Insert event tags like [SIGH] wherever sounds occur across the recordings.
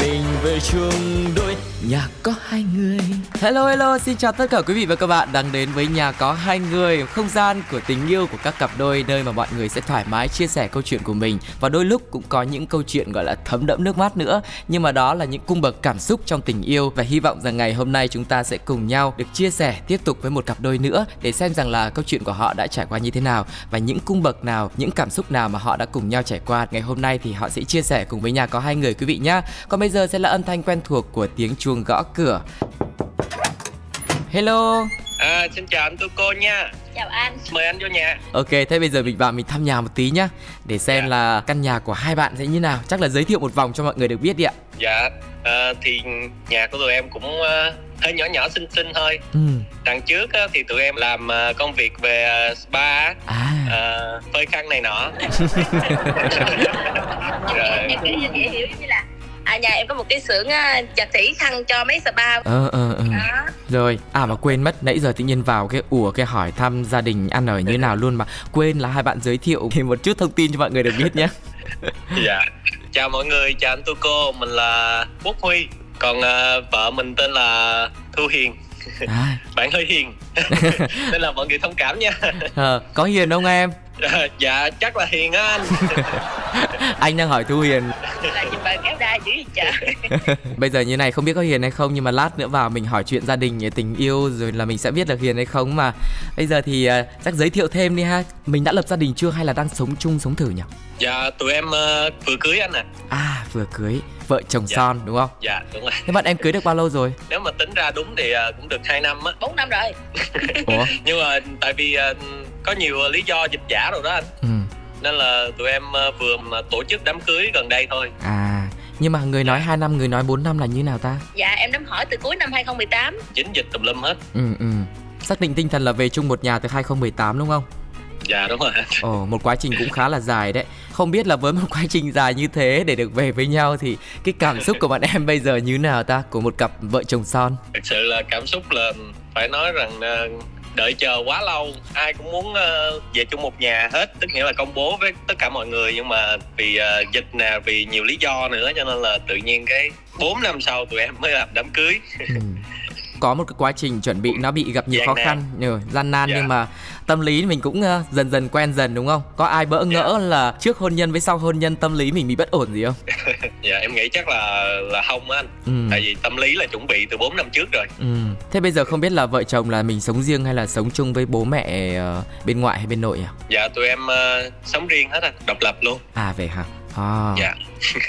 mình về chung đôi nhà có hai người. Hello hello, xin chào tất cả quý vị và các bạn đang đến với nhà có hai người, không gian của tình yêu của các cặp đôi nơi mà mọi người sẽ thoải mái chia sẻ câu chuyện của mình và đôi lúc cũng có những câu chuyện gọi là thấm đẫm nước mắt nữa. Nhưng mà đó là những cung bậc cảm xúc trong tình yêu và hy vọng rằng ngày hôm nay chúng ta sẽ cùng nhau được chia sẻ tiếp tục với một cặp đôi nữa để xem rằng là câu chuyện của họ đã trải qua như thế nào và những cung bậc nào, những cảm xúc nào mà họ đã cùng nhau trải qua. Ngày hôm nay thì họ sẽ chia sẻ cùng với nhà có hai người quý vị nhá. Còn bây giờ sẽ là âm thanh quen thuộc của tiếng chuông gõ cửa. Hello. À, xin chào anh Tu cô nha. Chào anh. Mời anh vô nhà. Ok, thế bây giờ mình vào mình thăm nhà một tí nhá Để xem Dạ. là căn nhà của hai bạn sẽ như nào Chắc là giới thiệu một vòng cho mọi người được biết đi ạ Dạ, à, thì nhà của tụi em cũng ờ, hơi nhỏ nhỏ xinh xinh thôi. Ừ, Đằng trước á, thì tụi em làm ờ, công việc về ờ, spa, à, ờ, phơi khăn này nọ. Rồi. [LAUGHS] Em kể cho dễ hiểu như là à, nhà em có một cái xưởng à, chặt thủy khăn cho mấy spa ờ, ờ, ờ. Rồi, à mà quên mất, nãy giờ tự nhiên vào cái ủa cái hỏi thăm gia đình ăn ở như nào luôn mà Quên là hai bạn giới thiệu thêm một chút thông tin cho mọi người được biết nhé [LAUGHS] Dạ. Chào mọi người, chào anh Tu cô, mình là Quốc Huy. Còn ờ, vợ mình tên là Thu Hiền. à, [LAUGHS] Bạn hơi hiền. [LAUGHS] Nên là mọi người thông cảm nha. ờ, Có Hiền không em? [LAUGHS] dạ, chắc là hiền á anh. [LAUGHS] Anh đang hỏi Thu Hiền là nhìn bà kéo đai dữ vậy trời [LAUGHS] Bây giờ như này không biết có Hiền hay không Nhưng mà lát nữa vào mình hỏi chuyện gia đình, tình yêu Rồi là mình sẽ biết là Hiền hay không mà Bây giờ thì à, chắc giới thiệu thêm đi ha Mình đã lập gia đình chưa hay là đang sống chung sống thử nhỉ? Dạ, tụi em ờ, vừa cưới anh à. À vừa cưới Vợ chồng Dạ. son đúng không? Dạ, đúng rồi. Thế bạn em cưới được bao lâu rồi? nếu mà tính ra đúng thì ờ, cũng được 2 năm á bốn năm rồi Ủa? [LAUGHS] nhưng mà tại vì ờ, có nhiều lý do dịch giả rồi đó anh Ừ. nên là tụi em vừa mà tổ chức đám cưới gần đây thôi À Nhưng mà người nói 2 năm, người nói 4 năm là như nào ta? dạ em đám hỏi từ cuối năm 2018 chính dịch tùm lum hết Ừ ừ Xác định tinh thần là về chung một nhà từ 2018 đúng không? Dạ đúng rồi Ồ, một quá trình cũng khá là dài đấy Không biết là với một quá trình dài như thế để được về với nhau Thì cái cảm xúc của bạn em bây giờ như nào ta? Của một cặp vợ chồng son thực sự là cảm xúc là phải nói rằng đợi chờ quá lâu ai cũng muốn ờ, về chung một nhà hết tức nghĩa là công bố với tất cả mọi người nhưng mà vì ờ, dịch nè vì nhiều lý do nữa cho nên là tự nhiên cái 4 năm sau tụi em mới làm đám cưới ừ. Có một cái quá trình chuẩn bị nó bị gặp nhiều Gian khó nan. khăn ừ, Gian nan Dạ. nhưng mà tâm lý mình cũng ờ, dần dần quen dần đúng không? Có ai bỡ ngỡ là trước hôn nhân với sau hôn nhân tâm lý mình bị bất ổn gì không? [LAUGHS] dạ em nghĩ chắc là là không á anh Ừ. tại vì tâm lý là chuẩn bị từ 4 năm trước rồi Ừ. Thế bây giờ không biết là vợ chồng là mình sống riêng hay là sống chung với bố mẹ ờ, bên ngoại hay bên nội à? dạ tụi em ờ, sống riêng hết anh độc lập luôn À vậy hả? À. dạ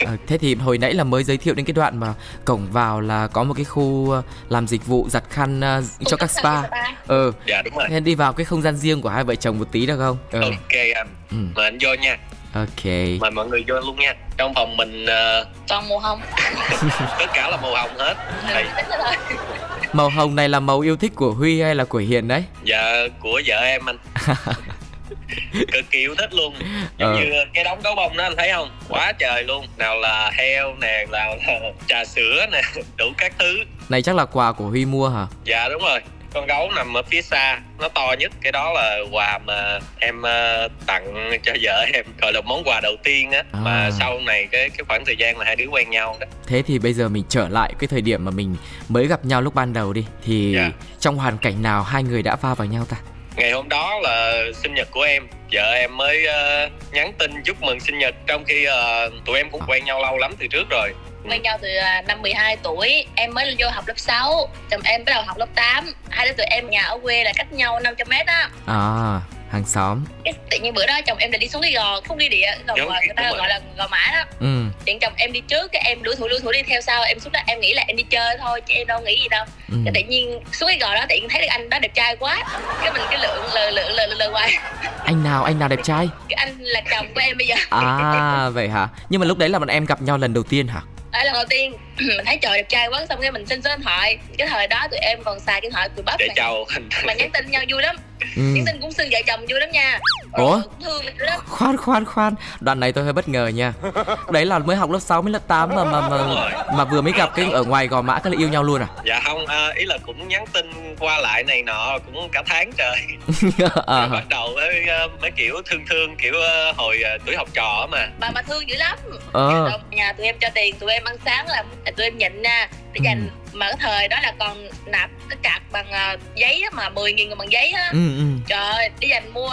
Ờ, [LAUGHS] thế thì hồi nãy là mới giới thiệu đến cái đoạn mà cổng vào là có một cái khu ờ, làm dịch vụ giặt khăn ờ, cho các spa. Ừ. dạ đúng rồi Thế đi vào cái không gian riêng của hai vợ chồng một tí được không? Ừ. ok anh Ừ. mời anh vô nha Ok. mời mọi người vô luôn nha trong phòng mình ờ, toàn mùa hồng [LAUGHS] tất cả là màu hồng hết Đây, thôi Màu hồng này là màu yêu thích của Huy hay là của Hiền đấy? dạ của vợ em anh [LAUGHS] [LAUGHS] cực kỳ yêu thích luôn giống Ờ. như cái đống gấu bông đó anh thấy không quá trời luôn nào là heo nè nào là [LAUGHS] trà sữa nè [LAUGHS] đủ các thứ Này chắc là quà của Huy mua hả? dạ đúng rồi con gấu nằm ở phía xa nó to nhất cái đó là quà mà em ờ, tặng cho vợ em gọi là món quà đầu tiên á À. mà sau này cái cái khoảng thời gian mà hai đứa quen nhau đó Thế thì bây giờ mình trở lại cái thời điểm mà mình mới gặp nhau lúc ban đầu đi Thì Dạ. trong hoàn cảnh nào hai người đã va vào nhau ta? Ngày hôm đó là sinh nhật của em. Vợ em mới ờ, nhắn tin chúc mừng sinh nhật. Trong khi ờ, tụi em cũng quen nhau lâu lắm từ trước rồi. Quen nhau từ à, năm 12 tuổi. Em mới vô học lớp 6 chồng em bắt đầu học lớp 8 hai đứa tụi em nhà ở quê là cách nhau 500 mét á. À, hàng xóm. Cái tự nhiên bữa đó chồng em định đi xuống cái gò không đi địa gò người ta gọi là gò mã đó. Ừ, điện chồng em đi trước cái em lủi thủi lủi thủi đi theo sau em xuống đó em nghĩ là em đi chơi thôi chứ em đâu nghĩ gì đâu. Ừ. cái tự nhiên xuống cái gò đó tự nhiên thấy được anh đó đẹp trai quá. Cái mình cái lượng lờ lờ lờ lờ hoài. Anh nào, anh nào đẹp trai? cái anh là chồng của em bây giờ. À, vậy hả? Nhưng mà lúc đấy là bọn em gặp nhau lần đầu tiên hả? Đấy lần đầu tiên mình thấy trời đẹp trai quá xong cái mình xin số điện thoại. Cái thời đó tụi em còn xài điện thoại tụi bắp để mà, mà nhắn tin nhau vui lắm. Ừ. nhắn tin cũng xưng vợ chồng vui lắm nha. Ủa? Thương lắm. Khoan khoan khoan, đoạn này tôi hơi bất ngờ nha. Đấy là mới học lớp 6 mới lớp 8 mà mà mà, mà vừa mới gặp cái ở ngoài Gò Mã cái là yêu nhau luôn à? dạ không à, ý là cũng nhắn tin qua lại này nọ cũng cả tháng trời. [LAUGHS] À, bắt đầu với ờ, mấy kiểu thương thương kiểu ờ, hồi ờ, tuổi học trò á mà. Bà mà thương dữ lắm. Ờ, Rồi, nhà tụi em cho tiền tụi em ăn sáng là tụi em nhịn nha. Để Ừ. dành mà cái thời đó là còn nạp cái cạc bằng à, giấy á, mà 10 nghìn bằng giấy á. Ừ ừ. trời ơi để dành mua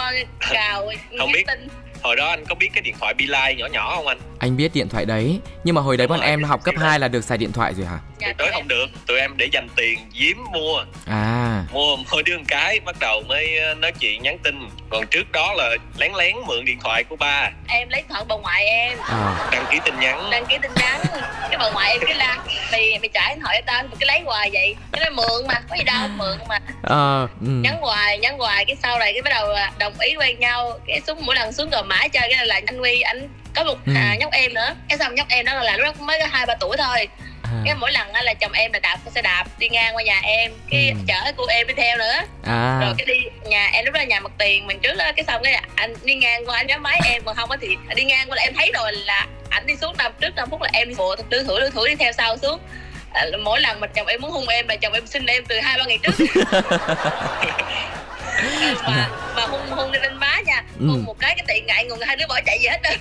cào Không biết. tin. hồi đó anh có biết cái điện thoại Beeline nhỏ nhỏ không anh? Anh biết điện thoại đấy, nhưng mà hồi đấy bọn em học cấp 2 là được xài điện thoại rồi hả? đối em không được tụi em để dành tiền giếm mua. À, mua mỗi đứa một cái bắt đầu mới ờ, nói chuyện nhắn tin. Còn trước đó là lén lén mượn điện thoại của ba. Em lấy thợ bà ngoại em. À, đăng ký tin nhắn. Đăng ký tin nhắn cái bà ngoại em cái la mày mày trả điện thoại cho tao mày cứ lấy hoài vậy. Cái nói mượn mà có gì đâu mượn mà. Ờ, ừ. nhắn hoài nhắn hoài cái sau này cái bắt đầu à, đồng ý quen nhau cái xuống mỗi lần xuống gò mã chơi cái là anh huy anh có một Ừ. à, nhóc em nữa. Cái xong nhóc em đó là lúc đó mới có hai ba tuổi thôi À, cái mỗi lần là chồng em là đạp cái xe đạp đi ngang qua nhà em cái Ừ. chở cô em đi theo nữa. À, rồi cái đi nhà em lúc đó là nhà mặt tiền mình trước đó cái xong cái anh đi ngang qua anh nhắm máy em còn không á thì đi ngang qua là em thấy rồi là anh đi xuống năm trước năm phút là em đi phụ đưa thủi đưa thủi đi theo sau xuống. À, mỗi lần mà chồng em muốn hung em là chồng em xin em từ hai ba ngày trước [LAUGHS] [LAUGHS] [LAUGHS] mà mà hung hung lên má nha. Ừ. hung một cái cái tiện ngại ngùng hai đứa bỏ chạy về hết rồi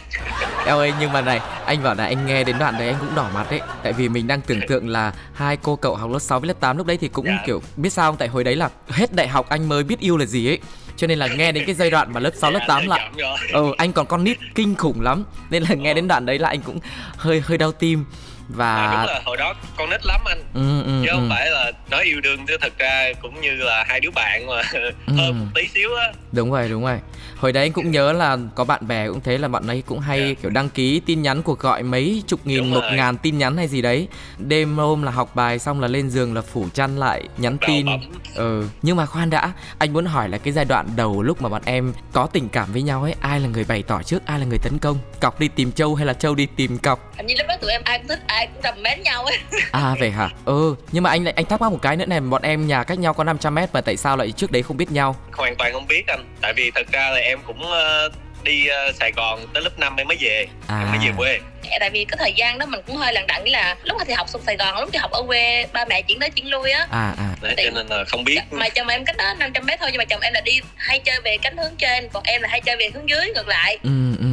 [LAUGHS] Eo ơi nhưng mà này Anh bảo là anh nghe đến đoạn đấy anh cũng đỏ mặt đấy. Tại vì mình đang tưởng tượng là Hai cô cậu học lớp 6 với lớp 8 lúc đấy thì cũng Dạ. kiểu Biết sao không? Tại hồi đấy là hết đại học anh mới biết yêu là gì ấy. Cho nên là nghe đến cái giai đoạn mà lớp 6 lớp Dạ, 8 đã là chậm rồi. Ừ anh còn con nít kinh khủng lắm. Nên là nghe đến đoạn đấy là anh cũng hơi hơi đau tim à, Và đúng là hồi đó con nít lắm anh ừ, ừ, chứ ừ. không phải là nói yêu đương chứ thật ra cũng như là hai đứa bạn mà Ừ. hơn một tí xíu á Đúng rồi đúng rồi Hồi đấy anh cũng nhớ là có bạn bè cũng thấy là bọn ấy cũng hay Dạ. kiểu đăng ký tin nhắn cuộc gọi mấy chục nghìn Đúng một rồi. ngàn tin nhắn hay gì đấy Đêm hôm là học bài xong là lên giường là phủ chăn lại nhắn đầu tin bấm Ừ nhưng mà khoan đã Anh muốn hỏi là cái giai đoạn đầu lúc mà bọn em có tình cảm với nhau ấy Ai là người bày tỏ trước ai là người tấn công Cọc đi tìm Châu hay là Châu đi tìm Cọc hình như lúc đó tụi em ai cũng thích ai cũng đầm mến nhau ấy. [LAUGHS] À vậy hả? Ừ nhưng mà anh lại anh thắc mắc một cái nữa này Bọn em nhà cách nhau có 500 mét mà tại sao lại trước đấy không biết nhau? Hoàn toàn không biết anh tại vì thật ra là em cũng ờ, đi ờ, Sài Gòn tới lớp 5 em mới về À. em mới về quê. Tại vì cái thời gian đó mình cũng hơi lằng đằng nghĩa là lúc mà thì học xong Sài Gòn lúc thì học ở quê ba mẹ chuyển tới chuyển lui á. À à. Đấy, cho nên là không biết. mà chồng em cách đó 500 mét thôi nhưng mà chồng em là đi hay chơi về cánh hướng trên còn em là hay chơi về hướng dưới ngược lại. Ừ ừ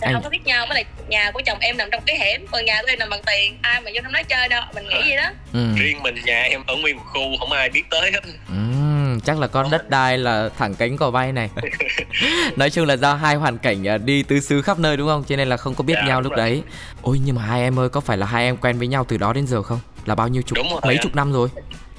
anh không có biết nhau? Với lại nhà của chồng em nằm trong cái hẻm còn nhà của em nằm bằng tiền. Ai mà vô trong đó chơi đâu mình nghĩ vậy đó. Ừ. riêng mình nhà em ở nguyên một khu không ai biết tới hết. Ừm, chắc là con đất đai là thẳng cánh cò bay này. [LAUGHS] Nói chung là do hai hoàn cảnh à, đi tứ xứ khắp nơi đúng không? Cho nên là không có biết Dạ, nhau lúc rồi. đấy. Ôi nhưng mà hai em ơi có phải là hai em quen với nhau từ đó đến giờ không? Là bao nhiêu chục Đúng rồi mấy anh. chục năm rồi?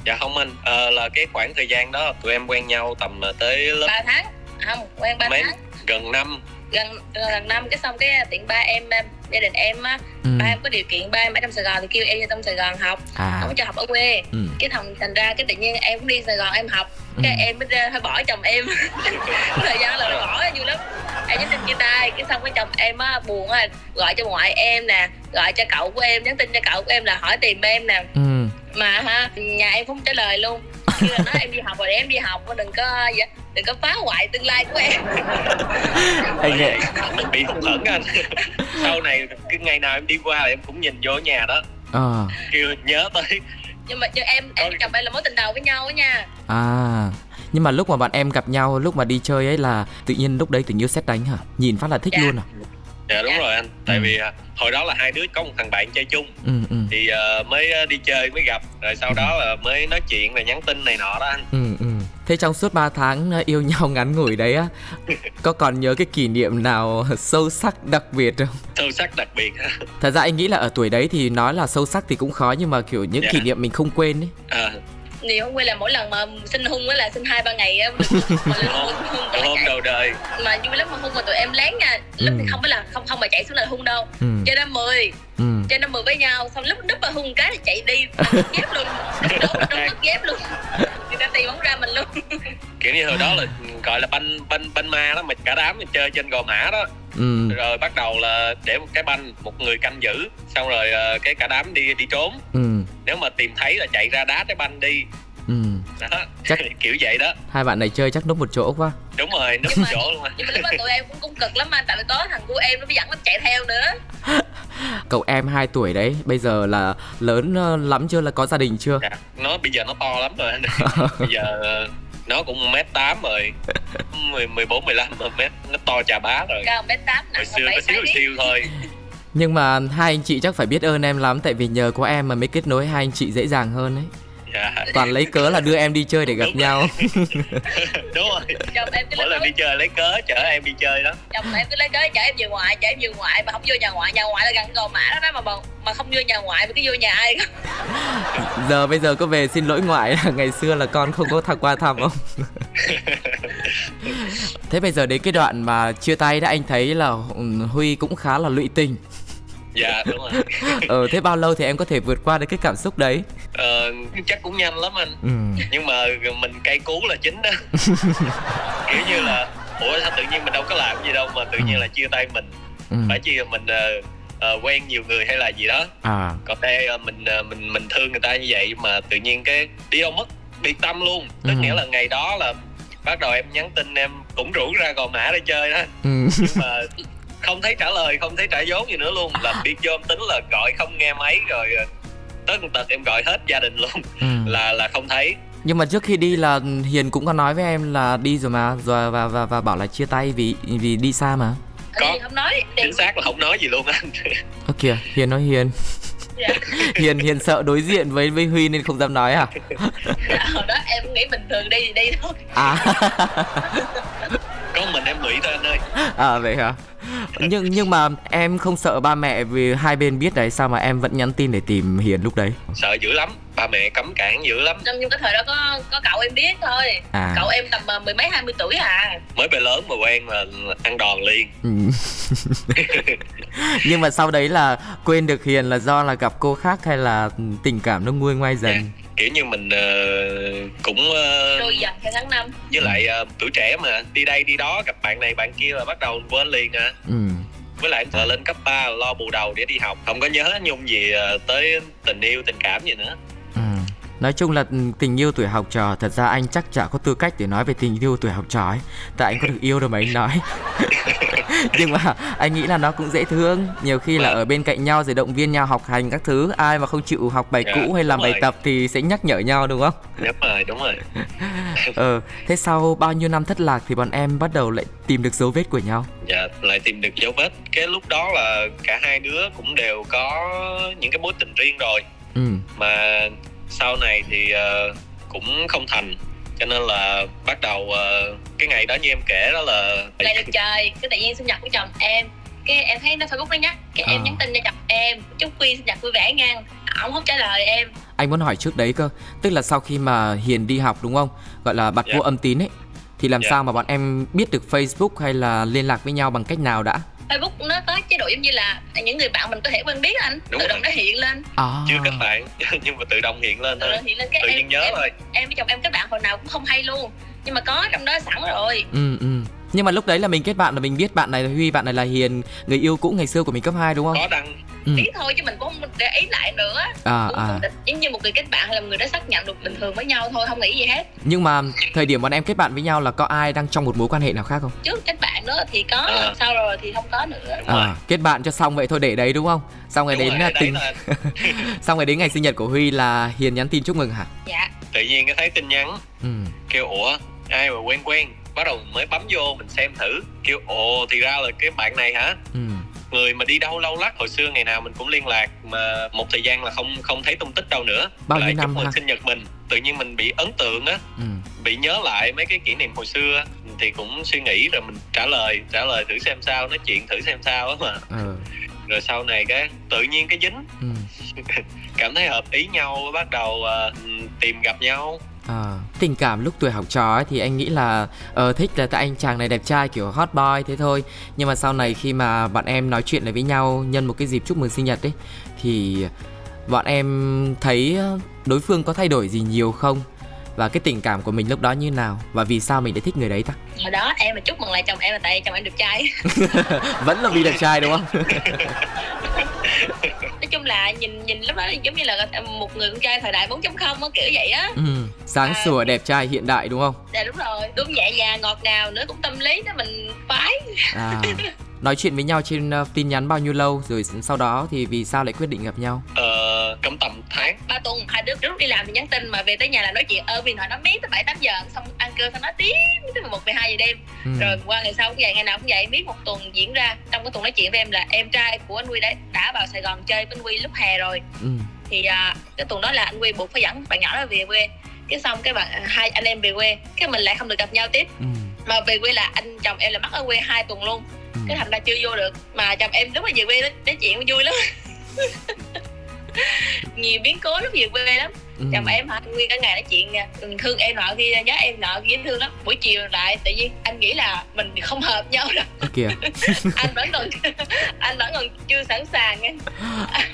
Dạ không anh. Ờ, là cái khoảng thời gian đó tụi em quen nhau tầm ờ, tới lớp ba tháng. Không quen ba mấy? tháng. Gần năm gần gần năm cái xong cái tiện ba em gia đình em á. Ừ. ba em có điều kiện ba em ở trong Sài Gòn thì kêu em vô trong Sài Gòn học. À. Không cho học ở quê. Ừ. cái thằng thành ra cái tự nhiên em cũng đi Sài Gòn em học. Cái Ừ. em mới ra hơi bỏ chồng em. [LAUGHS] Thời gian là bỏ vui lắm. Em nhắn tin chia tay cái xong cái chồng em á buồn á gọi cho ngoại em nè gọi cho cậu của em nhắn tin cho cậu của em là hỏi tìm em nè. Ừ. mà ha nhà em không trả lời luôn kêu là nói em đi học rồi để em đi học đừng có đừng có phá hoại tương lai của em. [LAUGHS] Anh nghe bị hụt hẫng anh. Sau này cái ngày nào em đi qua là em cũng nhìn vô nhà đó. Ờ. Kêu nhớ tới. Nhưng mà chứ em em chồng em là mối tình đầu với nhau á nha. À. Nhưng mà lúc mà bọn em gặp nhau lúc mà đi chơi ấy là tự nhiên lúc đấy tình yêu xét đánh hả? Nhìn phát là thích Dạ. luôn à dạ đúng Dạ. rồi anh tại Ừ. vì à, hồi đó là hai đứa có một thằng bạn chơi chung ừ ừ thì ờ, mới ờ, đi chơi mới gặp rồi sau đó là mới nói chuyện rồi nhắn tin này nọ đó anh Ừ, ừ. Thế trong suốt 3 tháng yêu nhau [LAUGHS] ngắn ngủi đấy á Có còn nhớ cái kỷ niệm nào sâu sắc đặc biệt không? sâu sắc đặc biệt Thật ra anh nghĩ là ở tuổi đấy thì nói là sâu sắc thì cũng khó Nhưng mà kiểu những Dạ. kỷ niệm mình không quên ấy à, nhiều không quên là mỗi lần mà sinh hung á là sinh hai ba ngày á [LAUGHS] hôm đầu đời. Mà vui lắm mà hung mà tụi em lén nha lúc Ừ. thì không phải là không không mà chạy xuống là hung đâu. Ừ, chơi năm mười. Ừ. chơi năm mười với nhau xong lúc đứt mà hung cái thì chạy đi. [LAUGHS] Dép luôn. Đốt mất dép luôn. Người ta tìm không ra mình luôn. Kiểu như hồi đó là gọi là banh banh banh ma đó mà cả đám mình chơi trên gò mã đó. Ừ, rồi bắt đầu là để một cái banh một người canh giữ xong rồi ờ, cái cả đám đi đi trốn. Ừ, nếu mà tìm thấy là chạy ra đá cái banh đi. Ừ. đó Chắc- [LAUGHS] kiểu vậy đó. Hai bạn này chơi chắc núp một chỗ quá. Đúng rồi núp mà- chỗ luôn à nhưng mà lúc đó tụi em cũng cũng cực lắm anh tại vì có thằng của em nó mới dẫn nó chạy theo nữa. [LAUGHS] Cậu em 2 tuổi đấy, bây giờ là lớn ờ, lắm chưa? Là có gia đình chưa? dạ. nó bây giờ nó to lắm rồi [LAUGHS] bây giờ ờ, nó cũng mét tám rồi. Mười mười bốn mười lăm mét nó to chà bá rồi. Cao mét tám hồi xưa bảy có xíu siêu thôi Nhưng mà hai anh chị chắc phải biết ơn em lắm tại vì nhờ có em mà mới kết nối hai anh chị dễ dàng hơn ấy. dạ Toàn lấy cớ là đưa em đi chơi để gặp Đúng nhau. [LAUGHS] đúng rồi chồng em cứ mỗi lần đi chơi lấy cớ chở em đi chơi đó chồng em cứ lấy cớ chở em về ngoại chở em về ngoại mà không vô nhà ngoại nhà ngoại là gần gò mã đó, đó mà mà, mà không vô nhà ngoại mà cứ vô nhà ai [LAUGHS] Giờ bây giờ có về xin lỗi ngoại là ngày xưa là con không có thằng qua thăm không? [LAUGHS] Thế bây giờ đến cái đoạn mà chia tay đó anh thấy là ừ, Huy cũng khá là lụy tình. Dạ đúng rồi Ờ [LAUGHS] thế bao lâu thì em có thể vượt qua được cái cảm xúc đấy? ờ, chắc cũng nhanh lắm anh Ừ. nhưng mà mình cây cú là chính đó [LAUGHS] kiểu như là ủa sao tự nhiên mình đâu có làm gì đâu mà tự nhiên là chia tay mình Ừ. phải chi là mình ờ, ờ, quen nhiều người hay là gì đó À. còn đây ờ, mình ờ, mình mình thương người ta như vậy mà tự nhiên cái đi đâu mất biệt tâm luôn tức Ừ. nghĩa là ngày đó là bắt đầu em nhắn tin em cũng rủ ra gò mã để chơi đó Ừ. nhưng mà [LAUGHS] không thấy trả lời không thấy trả vốn gì nữa luôn là [LAUGHS] biết vô em tính là gọi không nghe máy rồi ờ, tất tần tật em gọi hết gia đình luôn Ừ. là là không thấy Nhưng mà trước khi đi là Hiền cũng có nói với em là đi rồi mà rồi và và và bảo là chia tay vì vì đi xa mà. Có. Thì không nói chính xác là không nói gì luôn anh [LAUGHS] Ơ kìa, Hiền nói Hiền. Dạ. [LAUGHS] Hiền Hiền sợ đối diện với với Huy nên không dám nói à? hồi đó em nghĩ bình thường đi thì đi thôi À. có mình em lụy thôi anh ơi à vậy hả? Nhưng nhưng mà em không sợ ba mẹ vì hai bên biết đấy, sao mà em vẫn nhắn tin để tìm Hiền lúc đấy? sợ dữ lắm ba mẹ cấm cản dữ lắm nhưng nhưng cái thời đó có có cậu em biết thôi À. cậu em tầm ờ, mười mấy hai mươi tuổi à mới bề lớn mà quen mà ăn đòn liền Ừ. [LAUGHS] nhưng mà sau đấy là quên được Hiền là do là gặp cô khác hay là tình cảm nó nguôi ngoai dần? kiểu như mình ờ, cũng ờ, trôi dần theo tháng năm với lại ờ, tuổi trẻ mà đi đây đi đó gặp bạn này bạn kia là bắt đầu quên liền à Ừ. với lại giờ lên cấp 3 lo bù đầu để đi học không có nhớ nhung gì tới tình yêu tình cảm gì nữa. Nói chung là ừ, tình yêu tuổi học trò Thật ra anh chắc chả có tư cách để nói về tình yêu tuổi học trò ấy. Tại anh có được yêu đâu mà anh nói. [LAUGHS] Nhưng mà anh nghĩ là nó cũng dễ thương. Nhiều khi là Vâng. ở bên cạnh nhau rồi động viên nhau học hành các thứ Ai mà không chịu học bài Dạ, cũ hay làm bài rồi. tập thì sẽ nhắc nhở nhau đúng không? đúng rồi đúng rồi. [LAUGHS] Ờ, thế sau bao nhiêu năm thất lạc thì bọn em bắt đầu lại tìm được dấu vết của nhau? Dạ lại tìm được dấu vết. Cái lúc đó là cả hai đứa cũng đều có những cái mối tình riêng rồi. Ừ, mà sau này thì ờ, cũng không thành cho nên là bắt đầu ờ, cái ngày đó như em kể đó là lại được trời cái tự nhiên sinh nhật của chồng em cái em thấy nó facebook nó nhắc cái em À. nhắn tin cho chồng em chúc quy sinh nhật vui vẻ ngang ổng không trả lời em anh muốn hỏi trước đấy cơ Tức là sau khi mà Hiền đi học đúng không? Gọi là bật Dạ. vô âm tín ấy Thì làm Dạ. sao mà bọn em biết được Facebook hay là liên lạc với nhau bằng cách nào đã? Facebook nó có chế độ giống như là những người bạn mình có thể quen biết anh Đúng tự rồi. động nó hiện lên À. chưa kết bạn [LAUGHS] nhưng mà tự động hiện lên tự thôi hiện lên cái tự em nhiên nhớ em, thôi em với chồng em kết bạn hồi nào cũng không hay luôn nhưng mà có trong đó sẵn rồi Ừ ừ. Nhưng mà lúc đấy là mình kết bạn là mình biết bạn này là Huy, bạn này là Hiền, người yêu cũ ngày xưa của mình cấp 2 đúng không? có đăng Ừ. ý thôi chứ mình cũng không để ý lại nữa À cũng à. giống như một người kết bạn hay là một người đã xác nhận được bình thường với nhau thôi không nghĩ gì hết Nhưng mà thời điểm bọn em kết bạn với nhau là có ai đang trong một mối quan hệ nào khác không? trước kết bạn nữa thì có À. sau rồi thì không có nữa đúng rồi À, kết bạn cho xong vậy thôi để đấy đúng không? Xong rồi Đúng đến rồi, tình là [LAUGHS] xong rồi đến ngày sinh nhật của Huy là Hiền nhắn tin chúc mừng hả? dạ tự nhiên cái thấy tin nhắn Ừ. kêu ủa ai mà quen quen bắt đầu mới bấm vô mình xem thử kêu ồ thì ra là cái bạn này hả Ừ. người mà đi đâu lâu lắc hồi xưa ngày nào mình cũng liên lạc mà một thời gian là không không thấy tung tích đâu nữa Bao nhiêu lại năm ha? sinh nhật mình tự nhiên mình bị ấn tượng á Ừ. bị nhớ lại mấy cái kỷ niệm hồi xưa thì cũng suy nghĩ rồi mình trả lời trả lời thử xem sao nói chuyện thử xem sao á mà Ờ. rồi sau này cái tự nhiên cái dính Ừ. [LAUGHS] cảm thấy hợp ý nhau bắt đầu ờ, tìm gặp nhau À, tình cảm lúc tuổi học trò ấy thì anh nghĩ là ờ, thích là tại anh chàng này đẹp trai kiểu hot boy thế thôi. Nhưng mà sau này khi mà bọn em nói chuyện lại với nhau nhân một cái dịp chúc mừng sinh nhật ấy thì bọn em thấy ờ, đối phương có thay đổi gì nhiều không? Và cái tình cảm của mình lúc đó như nào? Và vì sao mình lại thích người đấy ta? Hồi đó em mà chúc mừng lại chồng em là tại chồng em đẹp trai. [LAUGHS] Vẫn là vì đẹp trai đúng không [LAUGHS] chung là nhìn nhìn lúc đó giống như là một người con trai thời đại 4.0 á kiểu vậy á ừ. sáng À. sủa đẹp trai hiện đại đúng không dạ đúng rồi đúng nhẹ nhàng ngọt ngào nữa cũng tâm lý đó mình phái à [LAUGHS] nói chuyện với nhau trên ờ, tin nhắn bao nhiêu lâu rồi sau đó thì vì sao lại quyết định gặp nhau? Ờ, trong tầm tháng. Ba tuần hai đứa lúc đi làm thì nhắn tin mà về tới nhà là nói chuyện ơ điện thoại nó miết tới bảy tám giờ xong ăn cơm xong nó tiếng tới một mười hai giờ đêm. Ừ. rồi qua ngày sau cũng vậy ngày nào cũng vậy biết một tuần diễn ra. Trong cái tuần nói chuyện với em là em trai của anh Huy đã đã vào Sài Gòn chơi với anh Huy lúc hè rồi. Ừ. thì à, cái tuần đó là anh Huy buộc phải dẫn bạn nhỏ đó về quê. Cái xong cái bạn hai anh em về quê cái mình lại không được gặp nhau tiếp. Ừ. mà về quê là anh chồng em là mất ở quê hai tuần luôn Ừ. cái thành ra chưa vô được. Mà chồng em lúc mà về quê đó nói chuyện vui lắm. [LAUGHS] Nhiều biến cố lúc về quê lắm. Ừ. chồng em hả? Nguyên cả ngày nói chuyện nha. Ừ, thương em nọ kia nhớ em nọ kia thương lắm. Buổi chiều lại tự nhiên anh nghĩ là mình không hợp nhau đâu kìa. [LAUGHS] Anh vẫn còn [LAUGHS] anh vẫn còn chưa sẵn sàng nha.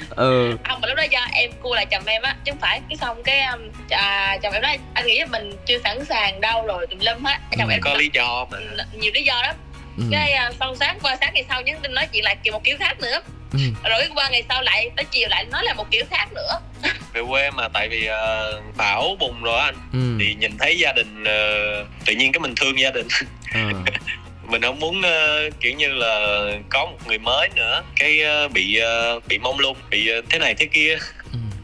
Ờ không mà lúc đó do em cua lại chồng em á chứ không phải. Cái xong cái um, à, chồng em nói anh nghĩ là mình chưa sẵn sàng đâu rồi tùm lum hết. Chồng Ừ. em có lý do mà. Nhiều lý do lắm ừ. cái uh, xong sáng qua sáng ngày sau nhắn tin nói chuyện lại kiểu một kiểu khác nữa Ừ. rồi cái qua ngày sau lại tới chiều lại nói là một kiểu khác nữa [LAUGHS] về quê mà tại vì ờ, bão bùng rồi anh Ừ. thì nhìn thấy gia đình ờ, tự nhiên cái mình thương gia đình Ờ. [LAUGHS] mình không muốn ờ, kiểu như là có một người mới nữa cái ờ, bị ờ, bị mông lung bị ờ, thế này thế kia.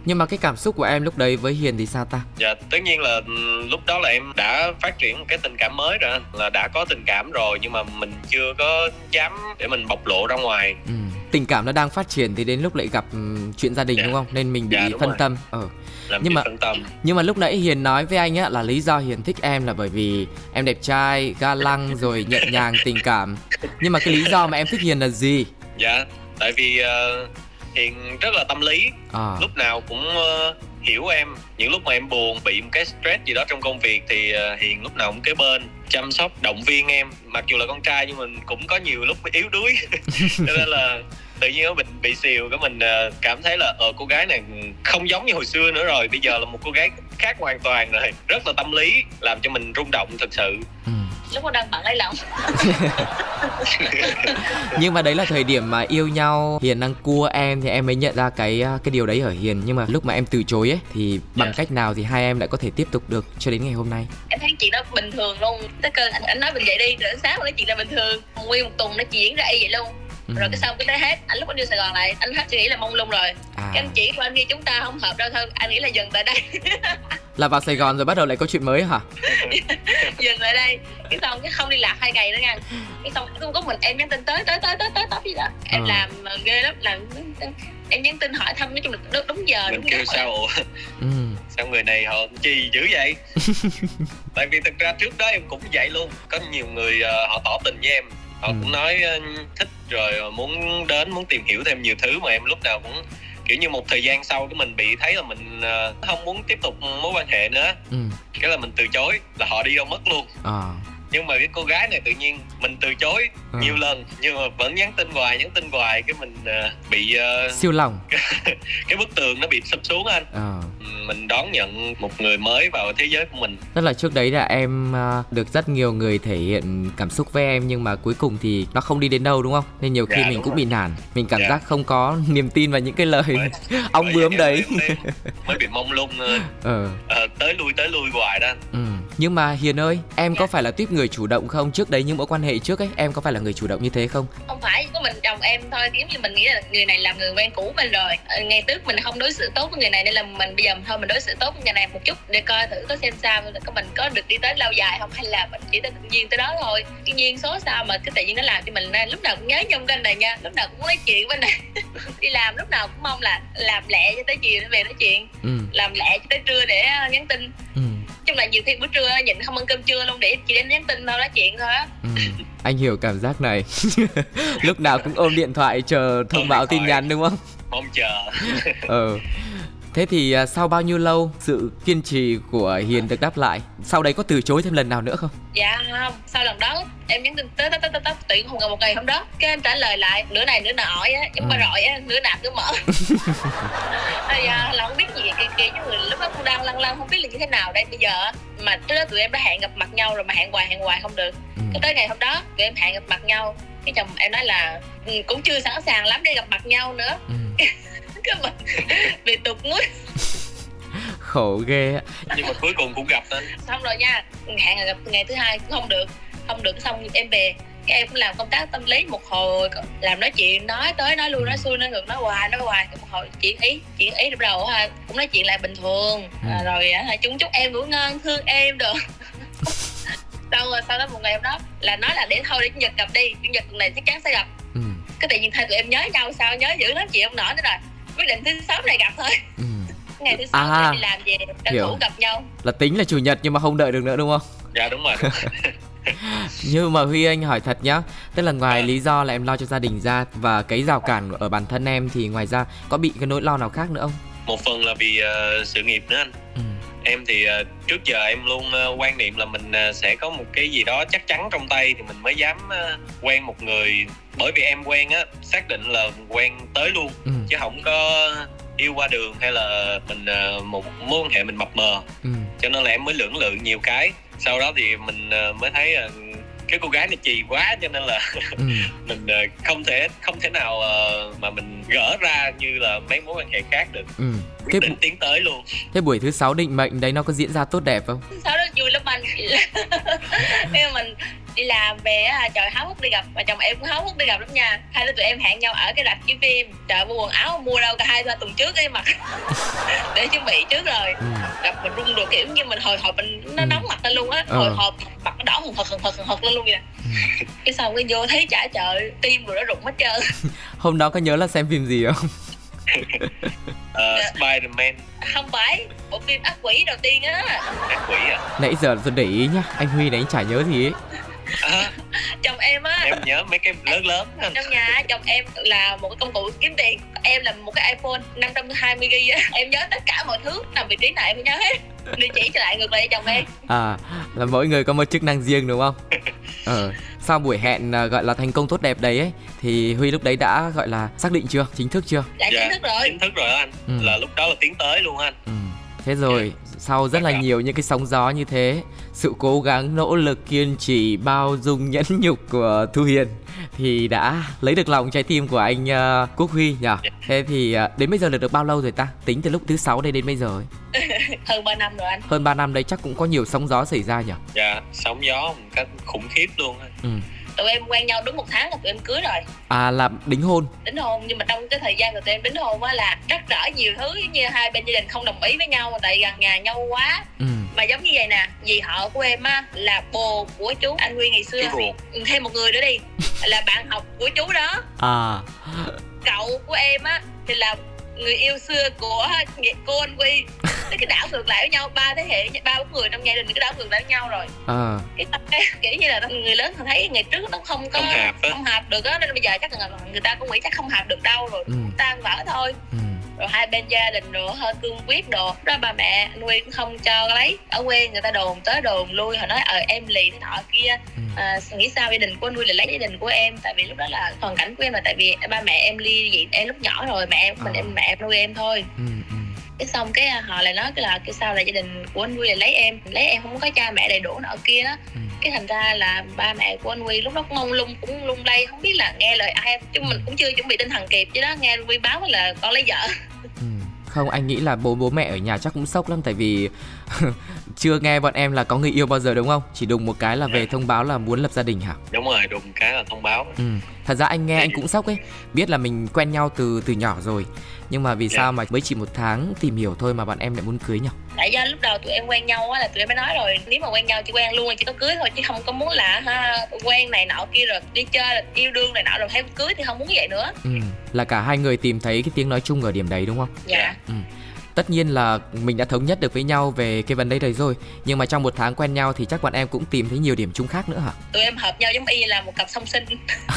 Nhưng mà cái cảm xúc của em lúc đấy với hiền thì sao ta? Dạ tất nhiên là ừ, lúc đó là em đã phát triển một cái tình cảm mới rồi là đã có tình cảm rồi nhưng mà mình chưa có dám để mình bộc lộ ra ngoài. Ừ. tình cảm nó đang phát triển thì đến lúc lại gặp ừ, chuyện gia đình Dạ. đúng không? Nên mình bị Dạ, phân rồi. tâm. Ờ. Làm Nhưng mà- phân tâm. nhưng mà lúc nãy hiền nói với anh á là lý do hiền thích em là bởi vì em đẹp trai ga lăng [LAUGHS] rồi nhẹ nhàng tình cảm. Nhưng mà cái lý do mà em thích hiền là gì? Dạ tại vì ờ, hiền rất là tâm lý. À. Lúc nào cũng ờ, hiểu em. Những lúc mà em buồn bị một cái stress gì đó trong công việc thì ờ, hiền lúc nào cũng kế bên chăm sóc động viên em. Mặc dù là con trai nhưng mình cũng có nhiều lúc yếu đuối. [LAUGHS] [LAUGHS] Cho nên là tự nhiên nó mình bị xìu cái mình ờ, cảm thấy là ờ cô gái này không giống như hồi xưa nữa rồi. Bây giờ là một cô gái khác hoàn toàn rồi. Rất là tâm lý làm cho mình rung động thật sự. Ừ. lúc mà đang bận lấy lòng. [LAUGHS] Nhưng mà đấy là thời điểm mà yêu nhau. Hiền đang cua em thì em mới nhận ra cái à, cái điều đấy ở hiền. Nhưng mà lúc mà em từ chối ấy thì bằng Dạ. cách nào thì hai em lại có thể tiếp tục được cho đến ngày hôm nay? Em thấy chuyện đó bình thường luôn. Tới cơn anh, anh nói mình vậy đi rồi sáng nói chuyện là bình thường. Nguyên một tuần nó diễn ra y vậy luôn ừ. rồi cái xong cái tới hết anh lúc anh đi sài gòn lại anh hết suy nghĩ là mông lung rồi. À, cái anh chỉ của anh đi chúng ta không hợp đâu thôi anh nghĩ là dừng tại đây. [LAUGHS] Là vào sài gòn rồi bắt đầu lại có chuyện mới hả? [LAUGHS] Dừng lại đây. Cái xong cái không đi lạc hai ngày nữa nha. Cái xong không có mình em nhắn tin tới tới tới tới tới gì đó. Em Ờ. làm ghê lắm làm em nhắn tin hỏi thăm nói chung là đúng, đúng giờ mình đúng kêu sao? Ủa ừ. sao người này họ chi dữ vậy? [LAUGHS] Tại vì thực ra trước đó em cũng vậy luôn. Có nhiều người ờ, họ tỏ tình với em họ Ừ. cũng nói ờ, thích rồi muốn đến muốn tìm hiểu thêm nhiều thứ mà em lúc nào cũng kiểu như một thời gian sau cái mình bị thấy là mình ờ, không muốn tiếp tục mối quan hệ nữa ừ. cái là mình từ chối là họ đi đâu mất luôn à. nhưng mà cái cô gái này tự nhiên mình từ chối Ừ. nhiều lần nhưng mà vẫn nhắn tin hoài nhắn tin hoài cái mình ờ, bị ờ, siêu lòng [LAUGHS] cái bức tường nó bị sụp xuống anh à. Mình đón nhận một người mới vào thế giới của mình Tức là trước đấy là em à, được rất nhiều người thể hiện cảm xúc với em nhưng mà cuối cùng thì nó không đi đến đâu đúng không? Nên nhiều khi Dạ, mình cũng rồi. bị nản, mình cảm Dạ. giác không có [LAUGHS] niềm tin vào những cái lời ong Bởi bướm đấy. mới, [LAUGHS] mới bị mông lung ờ, Ờ. ờ, tới lui tới lui hoài đó Ừ. Nhưng mà Hiền ơi, em có phải là tiếp người chủ động không? Trước đấy những mối quan hệ trước ấy, em có phải là người chủ động như thế không? không phải có mình chồng em thôi giống như mình nghĩ là người này làm người quen cũ mình rồi Ờ, ngày trước mình không đối xử tốt với người này nên là mình bây giờ thôi mình đối xử tốt với người này một chút để coi thử có xem sao có mình có được đi tới lâu dài không hay là mình chỉ tới tự nhiên tới đó thôi cái duyên số sao mà cái tự nhiên nó làm cho mình lúc nào cũng nhớ nhung kênh này nha lúc nào cũng nói chuyện với này [LAUGHS] đi làm lúc nào cũng mong là làm lẹ cho tới chiều để về nói chuyện Ừ. làm lẹ cho tới trưa để ờ, nhắn tin Ừ. chung là nhiều khi bữa trưa nhịn không ăn cơm trưa luôn để chỉ đến nhắn tin thôi nói chuyện thôi á Ừ. Anh hiểu cảm giác này. [LAUGHS] Lúc nào cũng ôm điện thoại chờ thông báo tin nhắn đúng không? mong chờ Ờ. [LAUGHS] Thế thì à, sau bao nhiêu lâu sự kiên trì của Hiền được đáp lại? Sau đấy có từ chối thêm lần nào nữa không? dạ không sau lần đó em nhắn tin tới tới tới tới, tới không ngờ một ngày hôm đó cái em trả lời lại nửa này nửa nọ á giống Ừ. rọi á nửa nạp nửa mở [LAUGHS] thì à, là không biết gì kỳ kỳ chứ người lúc đó cũng đang lăn lăn không biết là như thế nào đây bây giờ mà trước đó tụi em đã hẹn gặp mặt nhau rồi mà hẹn hoài hẹn hoài không được Ừ. cái tới ngày hôm đó tụi em hẹn gặp mặt nhau cái chồng em nói là ừ, cũng chưa sẵn sàng lắm để gặp mặt nhau nữa Ừ. [LAUGHS] cái mình bị tụt muối khổ ghê á. Nhưng mà cuối cùng cũng gặp anh xong rồi nha hẹn là gặp ngày thứ hai cũng không được. Không được xong em về. Cái em cũng làm công tác tâm lý một hồi làm nói chuyện nói tới nói lui nói xuôi nói ngược nói hoài nói hoài. Một hồi chuyện ý chuyện ý lúc đầu ha cũng nói chuyện lại bình thường. Ừ. à, rồi hả chúng chúc em ngủ ngon thương em được [LAUGHS] xong rồi sau đó một ngày hôm đó là nói là để thôi để chủ nhật gặp đi. Chủ nhật tuần này chắc chắn sẽ gặp. Ừ. Cái tự nhiên thay tụi em nhớ nhau sao nhớ dữ lắm chị không nổi nữa rồi quyết định thứ sáu này gặp thôi ừ ngày thứ sáu À. đi làm về tranh Hiểu. thủ gặp nhau là tính là chủ nhật nhưng mà không đợi được nữa đúng không dạ đúng rồi, đúng [LAUGHS] rồi. nhưng mà huy anh hỏi thật nhá tức là ngoài Ờ. lý do là em lo cho gia đình ra và cái rào cản ở bản thân em thì ngoài ra có bị cái nỗi lo nào khác nữa không một phần là vì ờ, sự nghiệp nữa anh em thì ờ, trước giờ em luôn ờ, quan niệm là mình ờ, sẽ có một cái gì đó chắc chắn trong tay thì mình mới dám quen một người. Bởi vì em quen á xác định là quen tới luôn ừ. chứ không có yêu qua đường hay là mình một mối quan hệ mình mập mờ. Ừ. Cho nên là em mới lưỡng lự nhiều cái. Sau đó thì mình mới thấy cái cô gái này chì quá cho nên là [LAUGHS] ừ. mình ờ, không thể không thể nào ờ, mà mình gỡ ra như là mấy mối quan hệ khác được. Ừ. Quyết cái định bu- tiến tới luôn. Thế buổi thứ sáu định mệnh đấy nó có diễn ra tốt đẹp không? Sau đó vui lắm anh. [LAUGHS] Nhưng mình đi làm về á trời háo hức đi gặp và chồng em cũng háo hức đi gặp lắm nha. Hai đứa tụi em hẹn nhau ở cái rạp chiếu phim. Trời mua quần áo mua đâu cả hai ba tuần trước ấy mặc. [LAUGHS] Để chuẩn bị trước rồi. Ừ. Gặp mình run rồi kiểu như mình hồi hộp mình nó Ừ. nóng mặt lên luôn á. Ờ. hồi hộp mặt nó đỏ hừng hực hừng hực hừng hực lên luôn vậy nè. Ừ. [LAUGHS] cái xong cái vô thấy chả trời tim rồi nó rụng hết trơn. [LAUGHS] Hôm đó có nhớ là xem phim gì không? Ờ, Spider-Man. Không phải bộ phim ác quỷ đầu tiên á. Ác quỷ à? Nãy giờ tôi để ý nhá anh huy này anh chả nhớ gì ấy à, [LAUGHS] chồng em á. Em nhớ mấy cái lớn lớn trong nhà chồng em là một cái công cụ kiếm tiền. Em là một cái iphone 520 g á. Em nhớ tất cả mọi thứ nằm vị trí nào em phải nhớ hết. Địa chỉ trở lại ngược lại cho chồng em. À là mỗi người có một chức năng riêng đúng không? [LAUGHS] Ờ sau buổi hẹn à, gọi là thành công tốt đẹp đấy ấy thì huy lúc đấy đã gọi là xác định chưa? Chính thức chưa? Đã chính thức rồi. chính thức rồi đó anh. Ừ. là lúc đó là tiến tới luôn anh. Ừ thế rồi sau rất là nhiều những cái sóng gió như thế sự cố gắng nỗ lực kiên trì bao dung nhẫn nhục của thu hiền thì đã lấy được lòng trái tim của anh à, quốc huy nhỉ? Thế thì à, đến bây giờ là được bao lâu rồi ta? Tính từ lúc thứ sáu đây đến bây giờ ấy. [LAUGHS] hơn 3 năm rồi anh. Hơn 3 năm đấy chắc cũng có nhiều sóng gió xảy ra nhỉ? Dạ sóng gió một cách khủng khiếp luôn ừ tụi em quen nhau đúng một tháng là tụi em cưới rồi. À là đính hôn. Đính hôn nhưng mà trong cái thời gian của tụi em đính hôn á là trắc trở nhiều thứ giống như hai bên gia đình không đồng ý với nhau tại gần nhà nhau quá. Ừ. Mà giống như vậy nè dì họ của em á là bồ của chú. Anh Huy ngày xưa. Ừ, thêm một người nữa đi [LAUGHS] là bạn học của chú đó. À. Cậu của em á thì là người yêu xưa của cô anh Huy Thế cái đảo ngược lại với nhau ba thế hệ ba bốn người trong gia đình cái đảo ngược lại với nhau rồi. À. Cái cái kiểu như là người lớn thường thấy ngày trước nó không có Không hợp không hợp được á nên bây giờ chắc là người ta cũng nghĩ chắc không hợp được đâu rồi. Ừ. Tan vỡ thôi. Ừ rồi hai bên gia đình rồi hơi cương quyết đồ. Đó ba mẹ anh Huy cũng không cho lấy. Ở quê người ta đồn tới đồn lui họ nói ờ em lì thế nọ kia. Ừ. À, nghĩ sao gia đình của anh Huy lại lấy gia đình của em? Tại vì lúc đó là hoàn cảnh của em là tại vì ba mẹ em ly dị em lúc nhỏ rồi mẹ em mình Ờ. em mẹ em nuôi em thôi. Ừ ừ. Cái xong cái à, họ lại nói cái là cái sao là gia đình của anh Huy lại lấy em? Lấy em không có cha mẹ đầy đủ nọ kia đó. Ừ cái thành ra là ba mẹ của anh Huy lúc đó cũng mông lung, cũng lung lay, không biết là nghe lời ai, chứ mình cũng chưa chuẩn bị tinh thần kịp chứ đó, nghe anh Huy báo là con lấy vợ. Ừ. Không, anh nghĩ là bố bố mẹ ở nhà chắc cũng sốc lắm, tại vì [LAUGHS] chưa nghe bọn em là có người yêu bao giờ đúng không? Chỉ đùng một cái là về thông báo là muốn lập gia đình hả? đúng rồi đùng cái là thông báo Ừ. Thật ra anh nghe anh cũng sốc ấy, biết là mình quen nhau từ từ nhỏ rồi. Nhưng mà vì Dạ. sao mà mới chỉ một tháng tìm hiểu thôi mà bọn em lại muốn cưới nhỉ? tại do lúc đầu tụi em quen nhau á là tụi em mới nói rồi nếu mà quen nhau chỉ quen luôn chỉ có cưới thôi chứ không có muốn là ha quen này nọ kia rồi đi chơi là yêu đương này nọ rồi thêm cưới thì không muốn vậy nữa Ừ. Là cả hai người tìm thấy cái tiếng nói chung ở điểm đấy đúng không? dạ Ừ. Tất nhiên là mình đã thống nhất được với nhau về cái vấn đề đấy rồi Nhưng mà trong một tháng quen nhau thì chắc bọn em cũng tìm thấy nhiều điểm chung khác nữa hả? tụi em hợp nhau giống y là một cặp song sinh.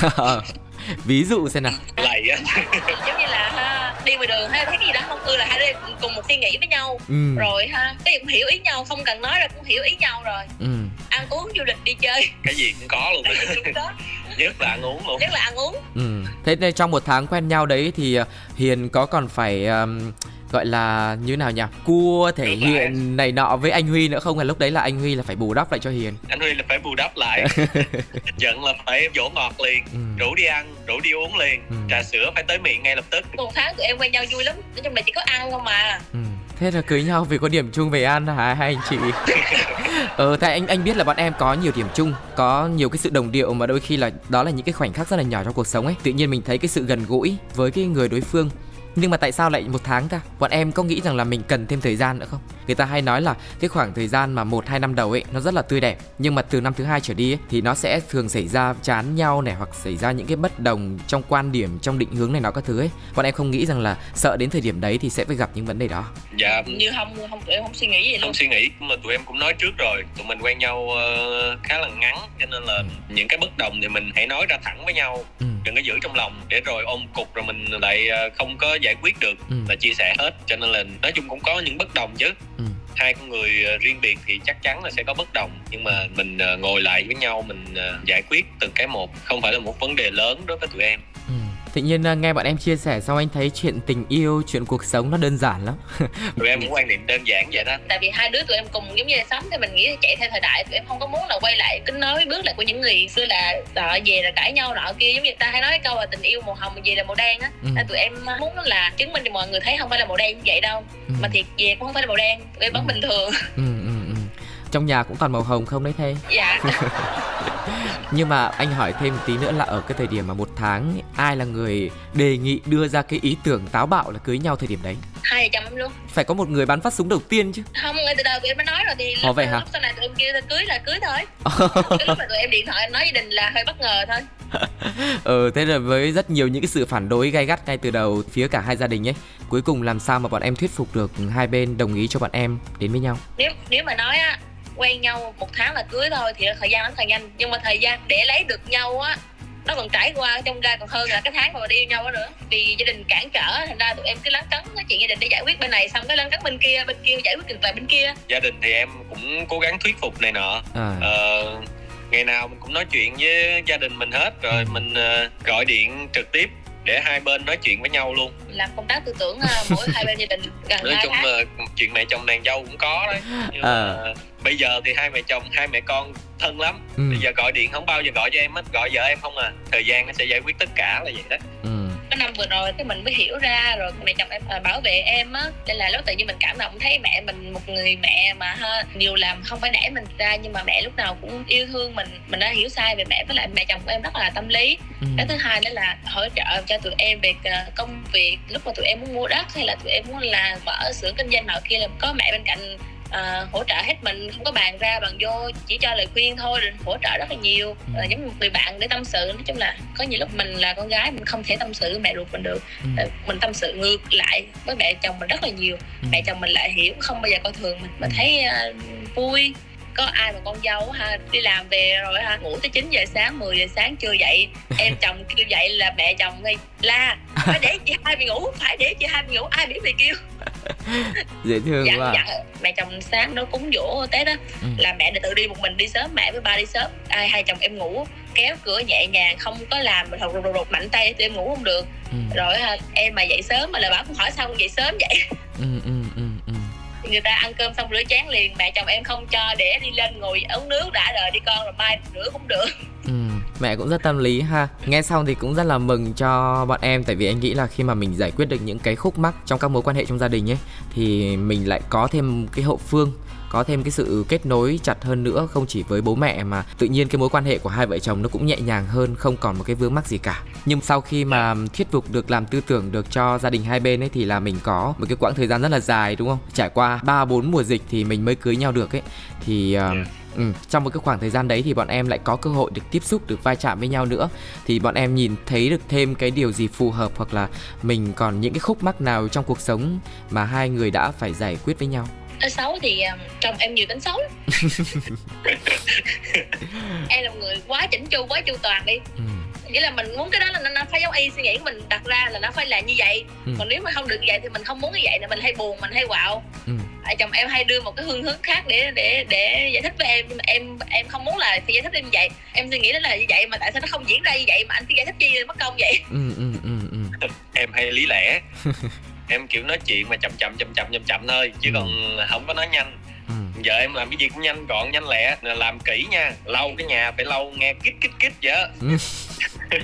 [LAUGHS] Ví dụ xem nào. Lầy á. [LAUGHS] Giống như là ha đi ngoài đường hay thấy cái gì đó không ưa là hai đứa cùng một suy nghĩ với nhau. Ừ. rồi ha cái gì cũng hiểu ý nhau không cần nói ra cũng hiểu ý nhau rồi. Ừ. ăn uống du lịch đi chơi. Cái gì cũng có luôn. Cái gì cũng có. Nhất là ăn uống luôn. Nhất là ăn uống. Ừ. Thế nên trong một tháng quen nhau đấy thì ờ, Hiền có còn phải um, gọi là như nào nhỉ cua thể lại. hiện này nọ với anh huy nữa không là lúc đấy là anh huy là phải bù đắp lại cho hiền anh huy là phải bù đắp lại [LAUGHS] giận là phải dỗ ngọt liền ừ. rủ đi ăn rủ đi uống liền Ừ. trà sữa phải tới miệng ngay lập tức một tháng tụi em quen nhau vui lắm nói chung là chỉ có ăn không mà Ừ. Thế là cưới nhau vì có điểm chung về ăn hả hai anh chị? [LAUGHS] ờ, tại anh anh biết là bọn em có nhiều điểm chung, có nhiều cái sự đồng điệu mà đôi khi là đó là những cái khoảnh khắc rất là nhỏ trong cuộc sống ấy. Tự nhiên mình thấy cái sự gần gũi với cái người đối phương. Nhưng mà tại sao lại một tháng ta? Bọn em có nghĩ rằng là mình cần thêm thời gian nữa không? Người ta hay nói là cái khoảng thời gian mà một hai năm đầu ấy nó rất là tươi đẹp, nhưng mà từ năm thứ hai trở đi ấy, thì nó sẽ thường xảy ra chán nhau này hoặc xảy ra những cái bất đồng trong quan điểm, trong định hướng này nọ các thứ ấy. Bọn em không nghĩ rằng là sợ đến thời điểm đấy thì sẽ phải gặp những vấn đề đó. dạ như không không tụi em không suy nghĩ gì luôn không suy nghĩ mà tụi em cũng nói trước rồi tụi mình quen nhau ờ, khá là ngắn cho nên là những cái bất đồng thì mình hãy nói ra thẳng với nhau Ừ. đừng có giữ trong lòng để rồi ôm cục rồi mình lại ờ, không có giải quyết được Ừ. là chia sẻ hết cho nên là nói chung cũng có những bất đồng chứ Ừ. hai con người ờ, riêng biệt thì chắc chắn là sẽ có bất đồng nhưng mà mình ờ, ngồi lại với nhau mình giải quyết từng cái một không phải là một vấn đề lớn đối với tụi em. Tự nhiên à, nghe bọn em chia sẻ xong anh thấy chuyện tình yêu, chuyện cuộc sống nó đơn giản lắm. [LAUGHS] tụi em cũng quan niệm đơn giản vậy đó tại vì hai đứa tụi em cùng giống như là sống thì mình nghĩ là chạy theo thời đại tụi em không có muốn là quay lại kính nói bước lại của những người xưa là đợi về là cãi nhau nọ kia giống như người ta hay nói cái câu là tình yêu màu hồng mà về là màu đen á Ừ. tụi em muốn là chứng minh cho mọi người thấy không phải là màu đen như vậy đâu Ừ. mà thiệt về cũng không phải là màu đen tụi em vẫn Ừ. bình thường ừ, ừ. Trong nhà cũng toàn màu hồng không đấy thê. dạ [LAUGHS] Nhưng mà anh hỏi thêm một tí nữa là ở cái thời điểm mà một tháng ai là người đề nghị đưa ra cái ý tưởng táo bạo là cưới nhau thời điểm đấy? hai chồng em luôn Phải có một người bắn phát súng đầu tiên chứ. không ngay từ đầu tụi em mới nói rồi thì Ồ, vậy hả? lúc sau này tụi em kêu cưới là cưới thôi cái lúc mà tụi em điện thoại nói gia đình là hơi bất ngờ thôi ờ [LAUGHS] thế là với rất nhiều những cái sự phản đối gay gắt ngay từ đầu phía cả hai gia đình ấy, cuối cùng làm sao mà bọn em thuyết phục được hai bên đồng ý cho bọn em đến với nhau? nếu nếu mà nói á quen nhau một tháng là cưới thôi thì thời gian nó thật nhanh. Nhưng mà thời gian để lấy được nhau á nó còn trải qua trong ra còn hơn là cái tháng mà đi yêu nhau đó nữa. Vì gia đình cản trở thành ra tụi em cứ lắng cấn nói chuyện gia đình để giải quyết bên này xong cái lắng cấn bên kia bên kia giải quyết được lại bên kia. Gia đình thì em cũng cố gắng thuyết phục này nọ. À. Ờ, ngày nào mình cũng nói chuyện với gia đình mình hết rồi mình ờ, gọi điện trực tiếp để hai bên nói chuyện với nhau luôn. Làm công tác tư tưởng à, mỗi hai bên gia đình gần nói chung là chuyện mẹ chồng nàng dâu cũng có đấy. Nhưng Ờ. mà bây giờ thì hai mẹ chồng hai mẹ con thân lắm. Ừ. bây giờ gọi điện không bao giờ gọi cho em hết gọi vợ em không à. Thời gian nó sẽ giải quyết tất cả là vậy đó. Ừ. cái năm vừa rồi thì mình mới hiểu ra rồi mẹ chồng em à, bảo vệ em á. Nên là lúc tự nhiên mình cảm động thấy mẹ mình một người mẹ mà ha nhiều làm không phải đẻ mình ra nhưng mà mẹ lúc nào cũng yêu thương mình. Mình đã hiểu sai về mẹ với lại mẹ chồng của em rất là tâm lý. Ừ. cái thứ hai nữa là hỗ trợ cho tụi em về ờ, công việc. Lúc mà tụi em muốn mua đất hay là tụi em muốn là mở xưởng kinh doanh nào kia là có mẹ bên cạnh ờ, hỗ trợ hết mình không có bàn ra bàn vô chỉ cho lời khuyên thôi rồi hỗ trợ rất là nhiều Ừ. Ờ, giống như một người bạn để tâm sự nói chung là có nhiều lúc mình là con gái mình không thể tâm sự với mẹ ruột mình được Ừ. Ờ, mình tâm sự ngược lại với mẹ chồng mình rất là nhiều Ừ. mẹ chồng mình lại hiểu không bao giờ coi thường mình mình Ừ. thấy ờ, vui có ai mà con dâu ha đi làm về rồi ha ngủ tới 9 giờ sáng 10 giờ sáng chưa dậy em [LAUGHS] chồng kêu dậy là mẹ chồng ngay la phải để chị hai bị ngủ phải để chị hai bị ngủ ai biết mày kêu [LAUGHS] Dễ thương dặn quá. dặn mẹ chồng sáng nó cúng dỗ tết á Ừ. là mẹ đã tự đi một mình đi sớm mẹ với ba đi sớm ai hai chồng em ngủ kéo cửa nhẹ nhàng không có làm mình rụt rụt rụt mạnh tay tụi em ngủ không được Ừ. rồi ha, em mà dậy sớm mà là bảo cũng hỏi sao con dậy sớm vậy ừ, ừ người ta ăn cơm xong rửa chén liền mẹ chồng em không cho để đi lên ngồi uống nước đã rồi đi con rồi mai rửa cũng được. Ừ, mẹ cũng rất tâm lý ha. Nghe xong thì cũng rất là mừng cho bọn em Tại vì anh nghĩ là khi mà mình giải quyết được những cái khúc mắc Trong các mối quan hệ trong gia đình ấy Thì mình lại có thêm cái hậu phương có thêm cái sự kết nối chặt hơn nữa không chỉ với bố mẹ mà tự nhiên cái mối quan hệ của hai vợ chồng nó cũng nhẹ nhàng hơn không còn một cái vướng mắc gì cả. Nhưng sau khi mà thuyết phục được làm tư tưởng được cho gia đình hai bên ấy thì là mình có một cái quãng thời gian rất là dài đúng không? Trải qua ba bốn mùa dịch thì mình mới cưới nhau được ấy. Thì uh, Ừ, trong một cái khoảng thời gian đấy thì bọn em lại có cơ hội được tiếp xúc được vai chạm với nhau nữa. Thì bọn em nhìn thấy được thêm cái điều gì phù hợp hoặc là mình còn những cái khúc mắc nào trong cuộc sống mà hai người đã phải giải quyết với nhau Nói xấu thì um, chồng em nhiều tính xấu lắm. [LAUGHS] em là một người quá chỉnh chu quá chu toàn đi ừ. nghĩa là mình muốn cái đó là nó phải giống y suy nghĩ của mình đặt ra là nó phải là như vậy Ừ. còn nếu mà không được như vậy thì mình không muốn như vậy thì mình hay buồn mình hay quạo Ừ. à, chồng em hay đưa một cái hướng hướng khác để để để giải thích với em nhưng mà em em không muốn là phải giải thích em như vậy em suy nghĩ đó là như vậy mà tại sao nó không diễn ra như vậy mà anh phải giải thích chi mất công vậy Ừ, ừ, ừ, ừ. [LAUGHS] em hay lý lẽ [LAUGHS] em kiểu nói chuyện mà chậm chậm chậm chậm chậm chậm thôi chứ Ừ. còn không có nói nhanh ừ. giờ em làm cái gì cũng nhanh gọn nhanh lẹ làm kỹ nha lau cái nhà phải lau nghe kít kít kít vậy. Ừ. [LAUGHS]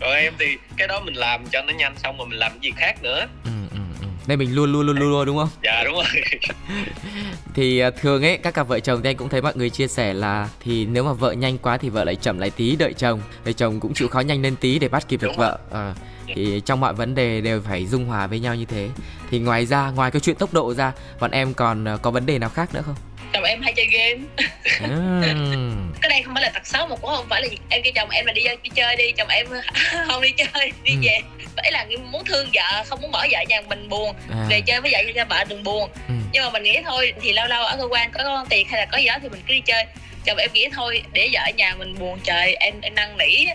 còn em thì cái đó mình làm cho nó nhanh xong rồi mình làm cái gì khác nữa Ừ, ừ, ừ. Đây mình luôn luôn luôn luôn luôn đúng không? dạ đúng rồi [LAUGHS] Thì à, thường ấy các cặp vợ chồng thì anh cũng thấy mọi người chia sẻ là thì nếu mà vợ nhanh quá thì vợ lại chậm lại tí đợi chồng, đợi chồng cũng chịu khó nhanh lên tí để bắt kịp được Đúng rồi. vợ. Ờ, thì trong mọi vấn đề đều phải dung hòa với nhau như thế. Thì ngoài ra, ngoài cái chuyện tốc độ ra, bọn em còn à, có vấn đề nào khác nữa không? chồng em hay chơi game. Ừm, [LAUGHS] cái đây không phải là tật xấu mà cũng không phải là em kêu chồng em là đi, đi chơi đi chồng em [LAUGHS] không đi chơi đi Ừ. về. Phải là muốn thương vợ không muốn bỏ vợ nhà mình buồn. À, về chơi với vợ cho vợ đừng buồn. Ừ, nhưng mà mình nghĩ thôi thì lâu lâu ở cơ quan có công tiền hay là có gì đó thì mình cứ đi chơi. Chồng em nghĩ thôi để vợ ở nhà mình buồn trời em em năn nỉ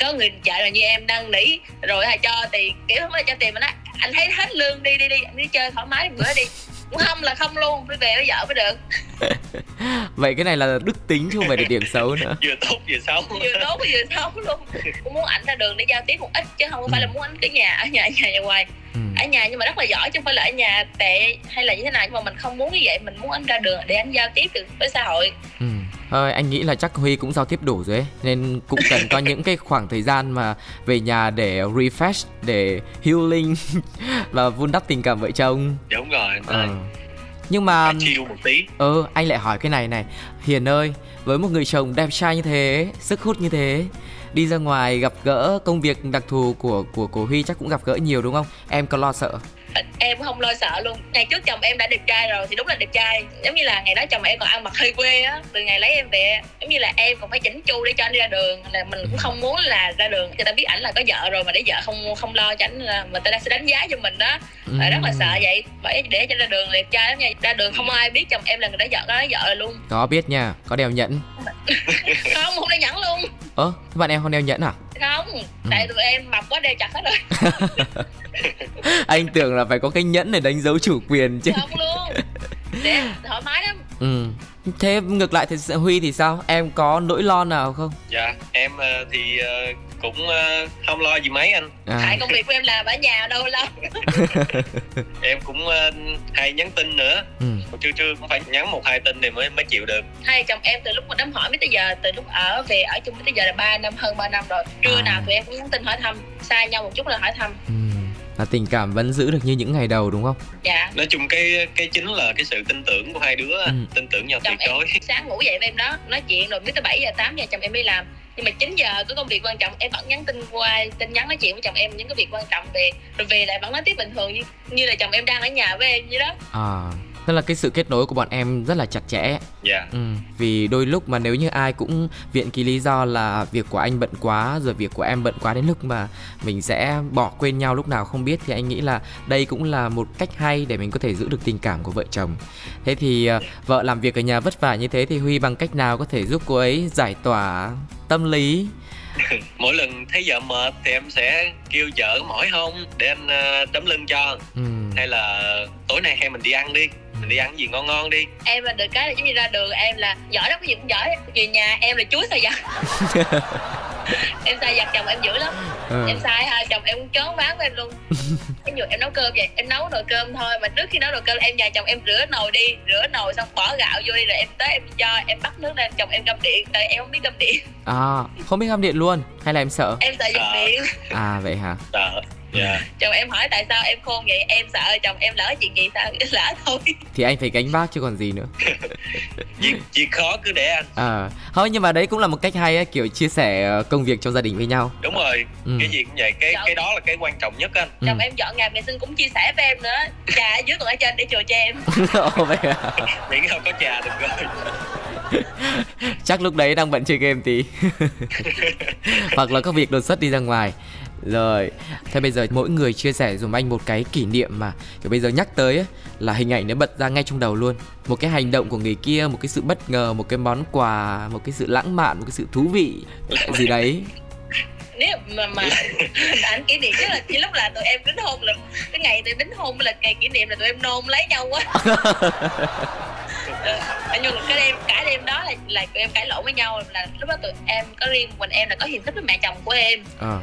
có người vợ là như em năn nỉ rồi là cho tiền kiểu không phải là cho tiền mà nói anh thấy hết lương đi đi đi anh đi chơi thoải mái bữa đi. Cũng không là không luôn phải về với vợ mới được. [LAUGHS] Vậy cái này là đức tính chứ không phải là điểm xấu nữa. vừa tốt vừa xấu. Vừa tốt vừa xấu luôn. Cũng muốn ảnh ra đường để giao tiếp một ít chứ không phải là muốn ảnh cứ nhà ở nhà ở nhà, nhà hoài Ừ. ở nhà nhưng mà rất là giỏi chứ không phải là ở nhà tệ hay là như thế nào nhưng mà mình không muốn như vậy mình muốn anh ra đường để anh giao tiếp được với xã hội Ừ. Thôi anh nghĩ là chắc Huy cũng giao tiếp đủ rồi ấy Nên cũng cần có những cái khoảng thời gian mà về nhà để refresh, để healing [LAUGHS] Và vun đắp tình cảm vợ chồng đúng rồi Ờ. ừ. Nhưng mà chill một tí Ừ anh lại hỏi cái này này Hiền ơi Với một người chồng đẹp trai như thế Sức hút như thế Đi ra ngoài gặp gỡ công việc đặc thù của của của Huy chắc cũng gặp gỡ nhiều đúng không? Em có lo sợ? em không lo sợ luôn. Ngày trước chồng em đã đẹp trai rồi thì đúng là đẹp trai. Giống như là ngày đó chồng em còn ăn mặc hơi quê á từ ngày lấy em về. Giống như là em còn phải chỉnh chu để cho anh đi ra đường là mình cũng không muốn là ra đường. Người ta biết ảnh là có vợ rồi mà để vợ không không lo cho ảnh là người ta sẽ đánh giá cho mình đó. Là rất là sợ vậy. Bởi để cho ra đường đẹp trai lắm nha. Ra đường không ai biết chồng em là người đã vợ có vợ luôn. Có biết nha, có đeo nhẫn. [LAUGHS] Không không đã nhẫn luôn Ơ, thế bạn em không đeo nhẫn à? không tại tụi em mập quá đeo chặt hết rồi. [LAUGHS] Anh tưởng là phải có cái nhẫn để đánh dấu chủ quyền chứ. Không luôn. Để thoải mái lắm Ừ Thế ngược lại thì Huy thì sao? Em có nỗi lo nào không? dạ em ờ, thì ờ, cũng ờ, không lo gì mấy anh À, tại công việc của em làm ở nhà đâu lâu [LAUGHS] em cũng hay nhắn tin nữa ừ. trưa trưa cũng phải nhắn một hai tin thì mới mới chịu được hai chồng em từ lúc mà đám hỏi mới tới giờ từ lúc ở về ở chung tới giờ là 3 năm hơn 3 năm rồi trưa À. nào tụi em cũng nhắn tin hỏi thăm xa nhau một chút là hỏi thăm ừ. Là tình cảm vẫn giữ được như những ngày đầu đúng không? dạ. Nói chung cái cái chính là cái sự tin tưởng của hai đứa Ừ. tin tưởng nhau tuyệt đối. [LAUGHS] sáng ngủ dậy với em đó nói chuyện rồi biết tới 7 giờ 8 giờ chồng em đi làm. Nhưng mà 9 giờ có công việc quan trọng em vẫn nhắn tin qua tin nhắn nói chuyện với chồng em những cái việc quan trọng về rồi về lại vẫn nói tiếp bình thường như, như là chồng em đang ở nhà với em vậy đó. À, tức là cái sự kết nối của bọn em rất là chặt chẽ. Dạ. Ừ. Vì đôi lúc mà nếu như ai cũng viện cái lý do là việc của anh bận quá Rồi việc của em bận quá đến lúc mà mình sẽ bỏ quên nhau lúc nào không biết Thì anh nghĩ là đây cũng là một cách hay để mình có thể giữ được tình cảm của vợ chồng. Thế thì à, vợ làm việc ở nhà vất vả như thế thì Huy bằng cách nào có thể giúp cô ấy giải tỏa tâm lý? [LAUGHS] Mỗi lần thấy vợ mệt thì em sẽ kêu vợ mỏi không để anh ờ, đấm lưng cho. Ừ. hay là tối nay hay mình đi ăn đi mình đi ăn gì ngon ngon đi. Em là được cái là giống như ra đường em là giỏi lắm cái gì cũng giỏi về nhà em là chuối xài giặt [LAUGHS] em xài giặt chồng em dữ lắm. Ừ. em sai ha chồng em cũng chón ván với em luôn. [LAUGHS] Cái nhiều em nấu cơm vậy em nấu nồi cơm thôi mà trước khi nấu nồi cơm em nhà chồng em rửa nồi đi rửa nồi xong bỏ gạo vô đi rồi em tới em cho em bắt nước lên chồng em găm điện tại em không biết găm điện. À, không biết găm điện luôn hay là em sợ? em sợ giật điện. À vậy hả? sợ dạ chồng em hỏi tại sao em khôn vậy em sợ chồng em lỡ chuyện gì sao [LAUGHS] lỡ thôi Thì anh phải gánh vác chứ còn gì nữa [LAUGHS] việc việc khó cứ để anh À, thôi nhưng mà đấy cũng là một cách hay á, kiểu chia sẻ ờ, công việc trong gia đình với nhau. đúng rồi Ừ. cái gì cũng vậy cái Dạ. cái đó là cái quan trọng nhất anh Ừ. chồng em dọn nhà vệ sinh cũng chia sẻ với em nữa trà ở dưới còn ở trên để chùa cho em [LAUGHS] Ồ, vậy à? miễn không có trà được rồi Chắc lúc đấy đang bận chơi game tí. Hoặc là có việc đột xuất đi ra ngoài. Rồi, thế bây giờ mỗi người chia sẻ dùm anh một cái kỷ niệm mà kiểu bây giờ nhắc tới ấy, là hình ảnh nó bật ra ngay trong đầu luôn. Một cái hành động của người kia, một cái sự bất ngờ, một cái món quà, một cái sự lãng mạn, một cái sự thú vị gì đấy. nếu mà mà ảnh kỷ niệm nhất là chỉ lúc là tụi em đính hôn là cái ngày tụi em đính hôn là ngày kỷ niệm là tụi em nôn lấy nhau quá [LAUGHS] Ờ, nhưng mà cái đêm cả đêm đó là là tụi em cãi lộn với nhau là lúc đó tụi em có riêng mình em là có hiềm khích với mẹ chồng của em Ờ.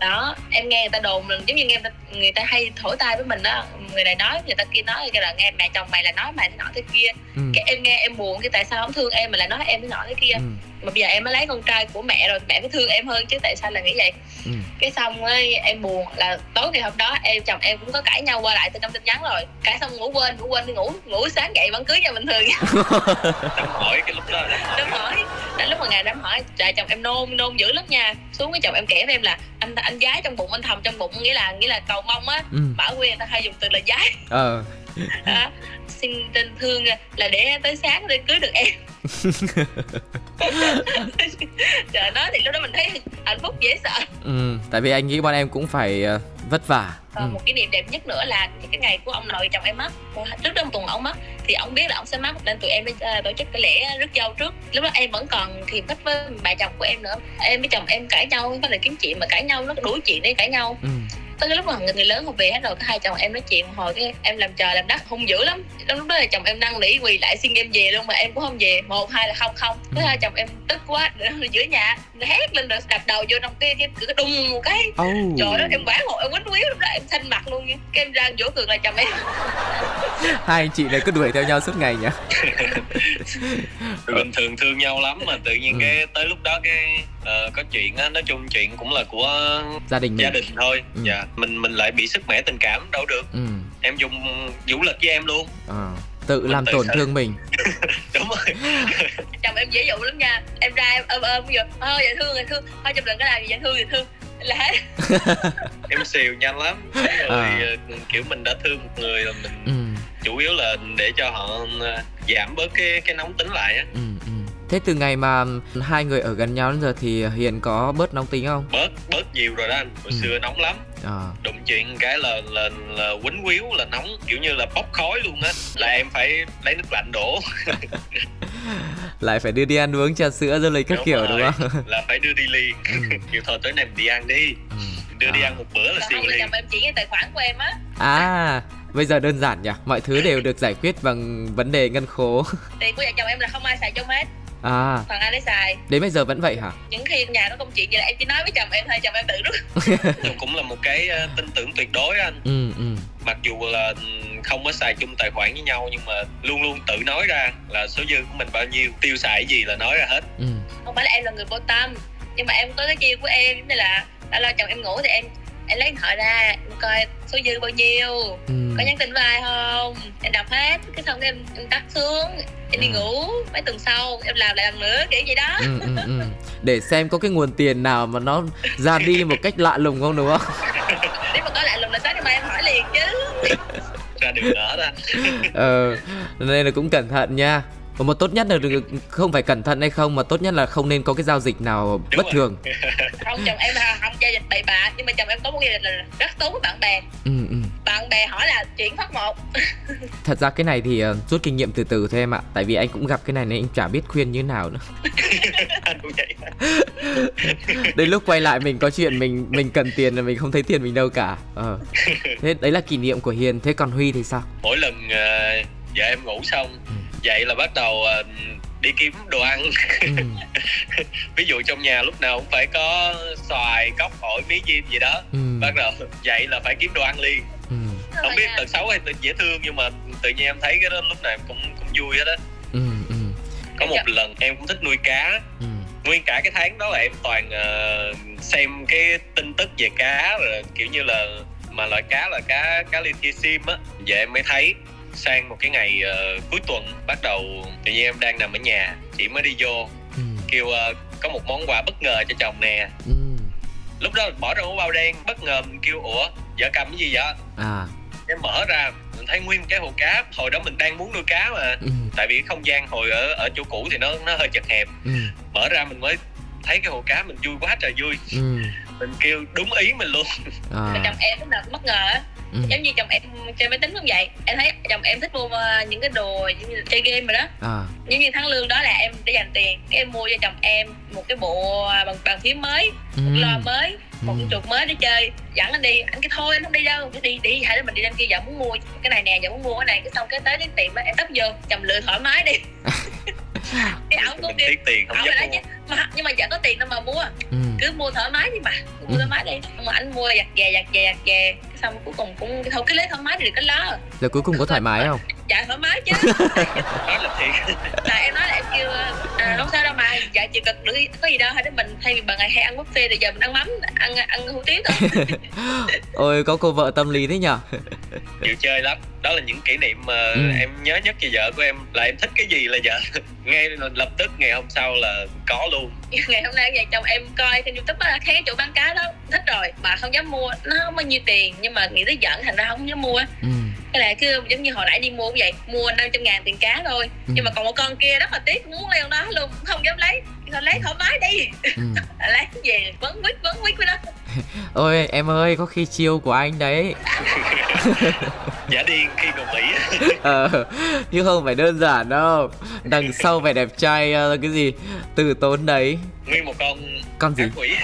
đó em nghe người ta đồn giống như nghe người ta, người ta hay thổi tai với mình đó người này nói người ta kia nói cái là nghe mẹ chồng mày là nói mày thế nọ thế kia ừ. cái em nghe em buồn cái tại sao không thương em mà lại nói em thế nọ thế kia Ừ. mà bây giờ em mới lấy con trai của mẹ rồi mẹ phải thương em hơn chứ tại sao là nghĩ vậy? Ừ. cái xong ấy em buồn là tối ngày hôm đó em chồng em cũng có cãi nhau qua lại từ trong tin nhắn rồi. Cãi xong ngủ quên ngủ quên đi ngủ ngủ sáng dậy vẫn cưới nhau bình thường. [LAUGHS] Đám hỏi cái lúc đó đám hỏi. Đến lúc mà ngày đám hỏi trời chồng em nôn nôn dữ lắm nha. Xuống cái chồng em kể với em là anh anh gái trong bụng anh thầm trong bụng nghĩa là nghĩa là cầu mong á. Ừ. bảo người ta hay dùng từ là gái ờ. À, xin tên thương là để tới sáng để cưới được em [LAUGHS] thì lúc đó mình thấy hạnh phúc dễ sợ. Ừ. tại vì anh nghĩ bọn em cũng phải ờ, vất vả. Và ừ. một kỷ niệm đẹp nhất nữa là cái ngày của ông nội chồng em mất trước đó một tuần ông mất thì ông biết là ông sẽ mất nên tụi em mới ờ, tổ chức cái lễ rước dâu trước. Lúc đó em vẫn còn khiếm khích với bà chồng của em nữa. Em với chồng em cãi nhau có là kiếm chuyện mà cãi nhau nó đuổi chuyện đi cãi nhau. Ừ. tới cái lúc mà người, người lớn họ về hết rồi cái hai chồng em nói chuyện hồi cái em làm trời làm đất hung dữ lắm. Trong lúc đó là chồng em năn nỉ quỳ lại xin em về luôn mà em cũng không về. Một hai là không không. Cái hai chồng em tức quá giữa nhà. nó hét lên rồi đập đầu vô trong cái cái cửa đùng một cái Oh. trời đó em quán hộ em quýnh quýu lúc đó em xanh mặt luôn nha cái em ra vỗ cường là chồng em [LAUGHS] hai anh chị này cứ đuổi theo nhau suốt ngày nhỉ bình thường thương nhau lắm mà tự nhiên Ừ. cái tới lúc đó cái ờ, có chuyện á nói chung chuyện cũng là của gia đình mình gia đình thôi Ừ. dạ mình mình lại bị sức mẻ tình cảm đâu được ừ. em dùng vũ lực với em luôn ờ. Tự Mình làm tự tổn sợ. thương mình [LAUGHS] đúng rồi [LAUGHS] chồng em dễ dụ lắm nha em ra em ôm ôm vừa thôi dạ thương dạ thương thôi chồng đừng có làm gì dạ thương dạ thương là hết [LAUGHS] em xìu nhanh lắm rồi À. ờ, kiểu mình đã thương một người là mình ừ. chủ yếu là để cho họ ờ, giảm bớt cái cái nóng tính lại á Ừ. Ừ. thế từ ngày mà hai người ở gần nhau đến giờ thì hiền có bớt nóng tính không bớt bớt nhiều rồi đó anh hồi Ừ. xưa nóng lắm ờ. đụng chuyện cái là là là quýnh quýu là nóng kiểu như là bốc khói luôn á. Là em phải lấy nước lạnh đổ. [LAUGHS] Lại phải đưa đi ăn uống trà sữa rồi lấy các Đúng kiểu rồi. đúng không? [LAUGHS] Là phải đưa đi liền. Ừ. [LAUGHS] kiểu thôi tối nay mình đi ăn đi. Ừ. đưa đi À. ăn một bữa là siêu liền. Em chỉ cái tài khoản của em á. À bây giờ đơn giản nhỉ. Mọi thứ đều được giải quyết bằng vấn đề ngân khố. Tiền của vợ chồng em là không ai xài chung hết à. Phần ai lấy xài. Đến bây giờ vẫn vậy hả? Những khi nhà nó công chuyện vậy là em chỉ nói với chồng em thôi chồng em tự rút [LAUGHS] Nhưng cũng là một cái ờ, tin tưởng tuyệt đối anh. Ừ ừ. Mặc dù là không có xài chung tài khoản với nhau nhưng mà luôn luôn tự nói ra là số dư của mình bao nhiêu tiêu xài cái gì là nói ra hết. Ừ. Không phải là em là người vô tâm nhưng mà em có cái chiêu của em nên là đã lo chồng em ngủ thì em em lấy điện thoại ra em coi số dư bao nhiêu ừ. có nhắn tin với ai không? Em đọc hết cái xong em, em tắt xuống em đi À. ngủ mấy tuần sau em làm lại lần nữa kiểu vậy đó. Ừ, ừ, ừ. để xem có cái nguồn tiền nào mà nó ra đi một cách lạ lùng không đúng không? [LAUGHS] Nếu mà có lại lần là sáng mai em hỏi liền chứ. Ra đường nữa đó. [LAUGHS] Ờ nên là cũng cẩn thận nha và một tốt nhất là không phải cẩn thận hay không mà tốt nhất là không nên có cái giao dịch nào bất rồi. thường. [LAUGHS] Không chồng em không giao dịch bậy bạ nhưng mà chồng em có một giao dịch là rất tốt với bạn bè. Ừ, ừ. bạn bè hỏi là chuyển phát một. [LAUGHS] Thật ra cái này thì ờ, rút kinh nghiệm từ từ thôi em ạ tại vì anh cũng gặp cái này nên anh chả biết khuyên như nào nữa. [LAUGHS] Anh cũng vậy. Đến lúc quay lại mình có chuyện mình mình cần tiền là mình không thấy tiền mình đâu cả. Ờ. Thế đấy là kỷ niệm của hiền. Thế còn huy thì sao? Mỗi lần ờ, vợ em ngủ xong Ừ. dậy là bắt đầu ờ, đi kiếm đồ ăn ừ. [LAUGHS] ví dụ trong nhà lúc nào cũng phải có xoài cóc ổi mí diêm gì đó Ừ. bắt đầu dậy là phải kiếm đồ ăn liền Ừ. không biết tật xấu hay tật dễ thương nhưng mà tự nhiên em thấy cái đó lúc nào em cũng cũng vui hết á Ừ. Ừ. có một lần em cũng thích nuôi cá Ừ. nguyên cả cái tháng đó là em toàn ờ, xem cái tin tức về cá rồi kiểu như là mà loại cá là cá cá lia sim á giờ em mới thấy sang một cái ngày ờ, cuối tuần bắt đầu tự nhiên em đang nằm ở nhà chị mới đi vô Ừ. kêu ờ, có một món quà bất ngờ cho chồng nè Ừ. lúc đó bỏ ra một bao đen bất ngờ mình kêu ủa vợ cầm cái gì vậy à em mở ra mình thấy nguyên cái hồ cá hồi đó mình đang muốn nuôi cá mà ừ. tại vì không gian hồi ở ở chỗ cũ thì nó nó hơi chật hẹp Ừ. mở ra mình mới thấy cái hồ cá mình vui quá trời vui Ừ. mình kêu đúng ý mình luôn à chồng em cũng bất ngờ á ừ. giống như chồng em chơi máy tính cũng vậy em thấy chồng em thích mua ờ, những cái đồ giống như chơi game rồi đó à giống như tháng lương đó là em để dành tiền cái em mua cho chồng em một cái bộ ờ, bàn phím mới ừ. một loa mới một Ừ. con chuột mới để chơi dẫn anh đi anh cái thôi anh không đi đâu Cái đi đi đứa mình đi lên kia giờ muốn mua cái này nè giờ muốn mua cái này cái xong cái tới đến tiệm á em tấp vô chồng lựa thoải mái đi [LAUGHS] cái ổng cũng tiếc tiền không dám mua. chứ. Mà nhưng mà giờ có tiền đâu mà mua. Ừ. cứ mua thoải mái đi mà. Cứ mua Ừ. thoải mái đi. Mà anh mua giặt về giặt về giặt về. Cái xong cuối cùng cũng thôi cứ lấy thoải mái thì đừng có lo. Rồi cuối cùng có thoải mái không? [LAUGHS] Dạ thoải mái chứ. Nói là thiệt. Là em nói là em kêu à, không sao đâu mà. Dạ chỉ cần được có gì đâu. Hay để mình thay vì bằng ngày hay ăn buffet thì giờ mình ăn mắm ăn ăn hủ tiếu thôi. [LAUGHS] Ôi có cô vợ tâm lý thế nhở? Chịu chơi lắm đó là những kỷ niệm mà Ừ. em nhớ nhất về vợ của em. Là em thích cái gì là vợ? [LAUGHS] Ngay lập tức ngày hôm sau là có luôn. [LAUGHS] Ngày hôm nay vợ chồng em coi trên youtube á thấy cái chỗ bán cá đó thích rồi mà không dám mua. Nó không bao nhiêu tiền nhưng mà nghĩ tới giận thành ra không dám mua. Ừ. cái là cứ giống như hồi nãy đi mua cũng vậy mua 500 ngàn tiền cá thôi. Ừ. nhưng mà còn một con kia rất là tiếc muốn leo đó luôn không dám lấy thôi lấy thoải mái đi. Ừ. [LAUGHS] lấy về vấn quýt vấn quýt với nó [LAUGHS] ôi em ơi có khi chiêu của anh đấy. [LAUGHS] Giả điên khi đồng ý ờ, chứ không phải đơn giản đâu. Đằng sau vẻ đẹp trai ờ, là cái gì? Từ tốn đấy. Nguyên một con con gì? quỷ.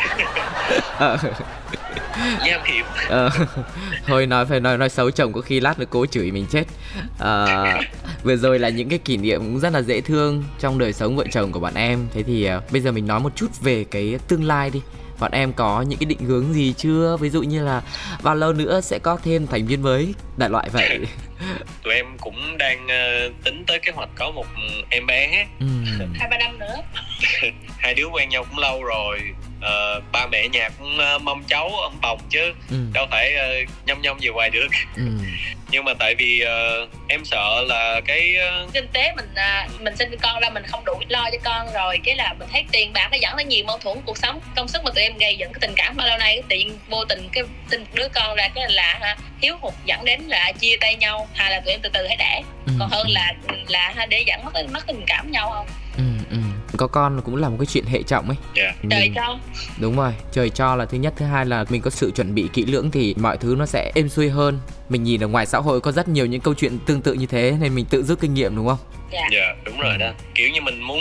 Ờ, nham hiểm. Ờ, thôi nói phải nói nói xấu chồng có khi lát nữa cố chửi mình chết. Ờ, vừa rồi là những cái kỷ niệm cũng rất là dễ thương trong đời sống vợ chồng của bọn em. Thế thì ờ, bây giờ mình nói một chút về cái tương lai đi. Bọn em có những cái định hướng gì chưa? Ví dụ như là bao lâu nữa sẽ có thêm thành viên mới đại loại vậy? [LAUGHS] Tụi em cũng đang ờ, tính tới kế hoạch có một em bé. Ừm, hai ba năm nữa. [LAUGHS] Hai đứa quen nhau cũng lâu rồi Ờ, ba mẹ nhà cũng ờ, mong cháu ông bồng chứ. Ừm, đâu phải ờ, nhông nhông về hoài được. Ừm, [LAUGHS] nhưng mà tại vì ờ, em sợ là cái ờ, kinh tế mình à, mình sinh con ra mình không đủ lo cho con rồi cái là mình thấy tiền bạc nó dẫn tới nhiều mâu thuẫn cuộc sống. Công sức mà tụi em gây dựng cái tình cảm bao lâu nay cái tự nhiên vô tình cái sinh một đứa con ra cái là ha, thiếu hụt dẫn đến là chia tay nhau hay là tụi em từ từ hãy đẻ ừm, còn hơn là là ha, để dẫn mất mất tình cảm nhau không. Có con cũng là một cái chuyện hệ trọng ấy. Dạ. trời Mình- cho. Đúng rồi, trời cho là thứ nhất, thứ hai là mình có sự chuẩn bị kỹ lưỡng thì mọi thứ nó sẽ êm xuôi hơn. Mình nhìn ở ngoài xã hội có rất nhiều những câu chuyện tương tự như thế nên mình tự rút kinh nghiệm đúng không? dạ. Dạ đúng rồi đó. Kiểu như mình muốn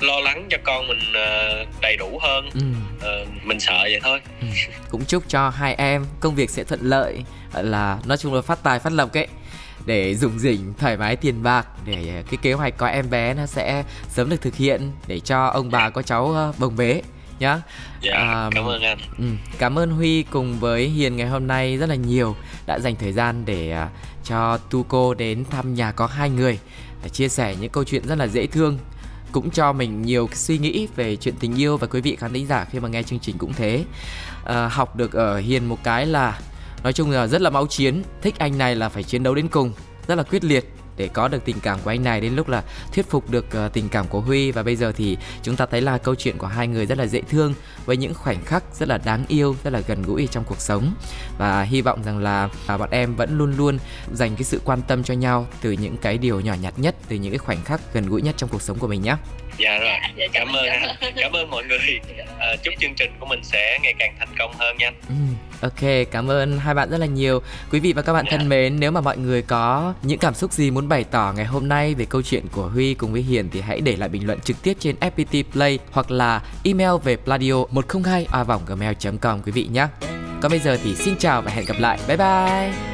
lo lắng cho con mình ờ, đầy đủ hơn. Ừ. Ờ, mình sợ vậy thôi. Cũng chúc cho hai em công việc sẽ thuận lợi. Là nói chung là phát tài phát lộc ấy để dùng dỉnh thoải mái tiền bạc để cái kế hoạch có em bé nó sẽ sớm được thực hiện để cho ông bà có cháu ờ, bồng bế nhá. dạ À, cảm ơn anh Ừ, cảm ơn Huy cùng với Hiền ngày hôm nay rất là nhiều đã dành thời gian để cho Tuco đến thăm nhà có hai người để chia sẻ những câu chuyện rất là dễ thương cũng cho mình nhiều cái suy nghĩ về chuyện tình yêu và quý vị khán thính giả khi mà nghe chương trình cũng thế à, học được ở Hiền một cái là nói chung là rất là máu chiến thích anh này là phải chiến đấu đến cùng rất là quyết liệt để có được tình cảm của anh này đến lúc là thuyết phục được ờ, tình cảm của Huy. Và bây giờ thì chúng ta thấy là câu chuyện của hai người rất là dễ thương với những khoảnh khắc rất là đáng yêu rất là gần gũi trong cuộc sống. Và hy vọng rằng là à, bọn em vẫn luôn luôn dành cái sự quan tâm cho nhau từ những cái điều nhỏ nhặt nhất từ những cái khoảnh khắc gần gũi nhất trong cuộc sống của mình nhé dạ rồi dạ, cảm ơn anh cảm ơn mọi người. Ờ, chúc chương trình của mình sẽ ngày càng thành công hơn nha. Ừ, Ok, cảm ơn hai bạn rất là nhiều. Quý vị và các bạn thân mến, nếu mà mọi người có những cảm xúc gì muốn bày tỏ ngày hôm nay về câu chuyện của Huy cùng với Hiền thì hãy để lại bình luận trực tiếp trên FPT Play hoặc là email về pladio 102 gmail.com quý vị nhé. Còn bây giờ thì xin chào và hẹn gặp lại. Bye bye.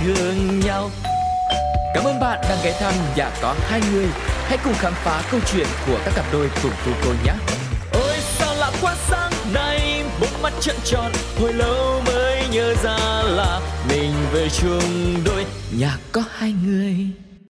thương nhau Cảm ơn bạn đang ghé thăm nhà có hai người. Hãy cùng khám phá câu chuyện của các cặp đôi cùng tu cô nhé. Ôi, sao lạ quá, sáng nay bốn mắt trận tròn, hồi lâu mới nhớ ra là mình về chung đôi nhà có hai người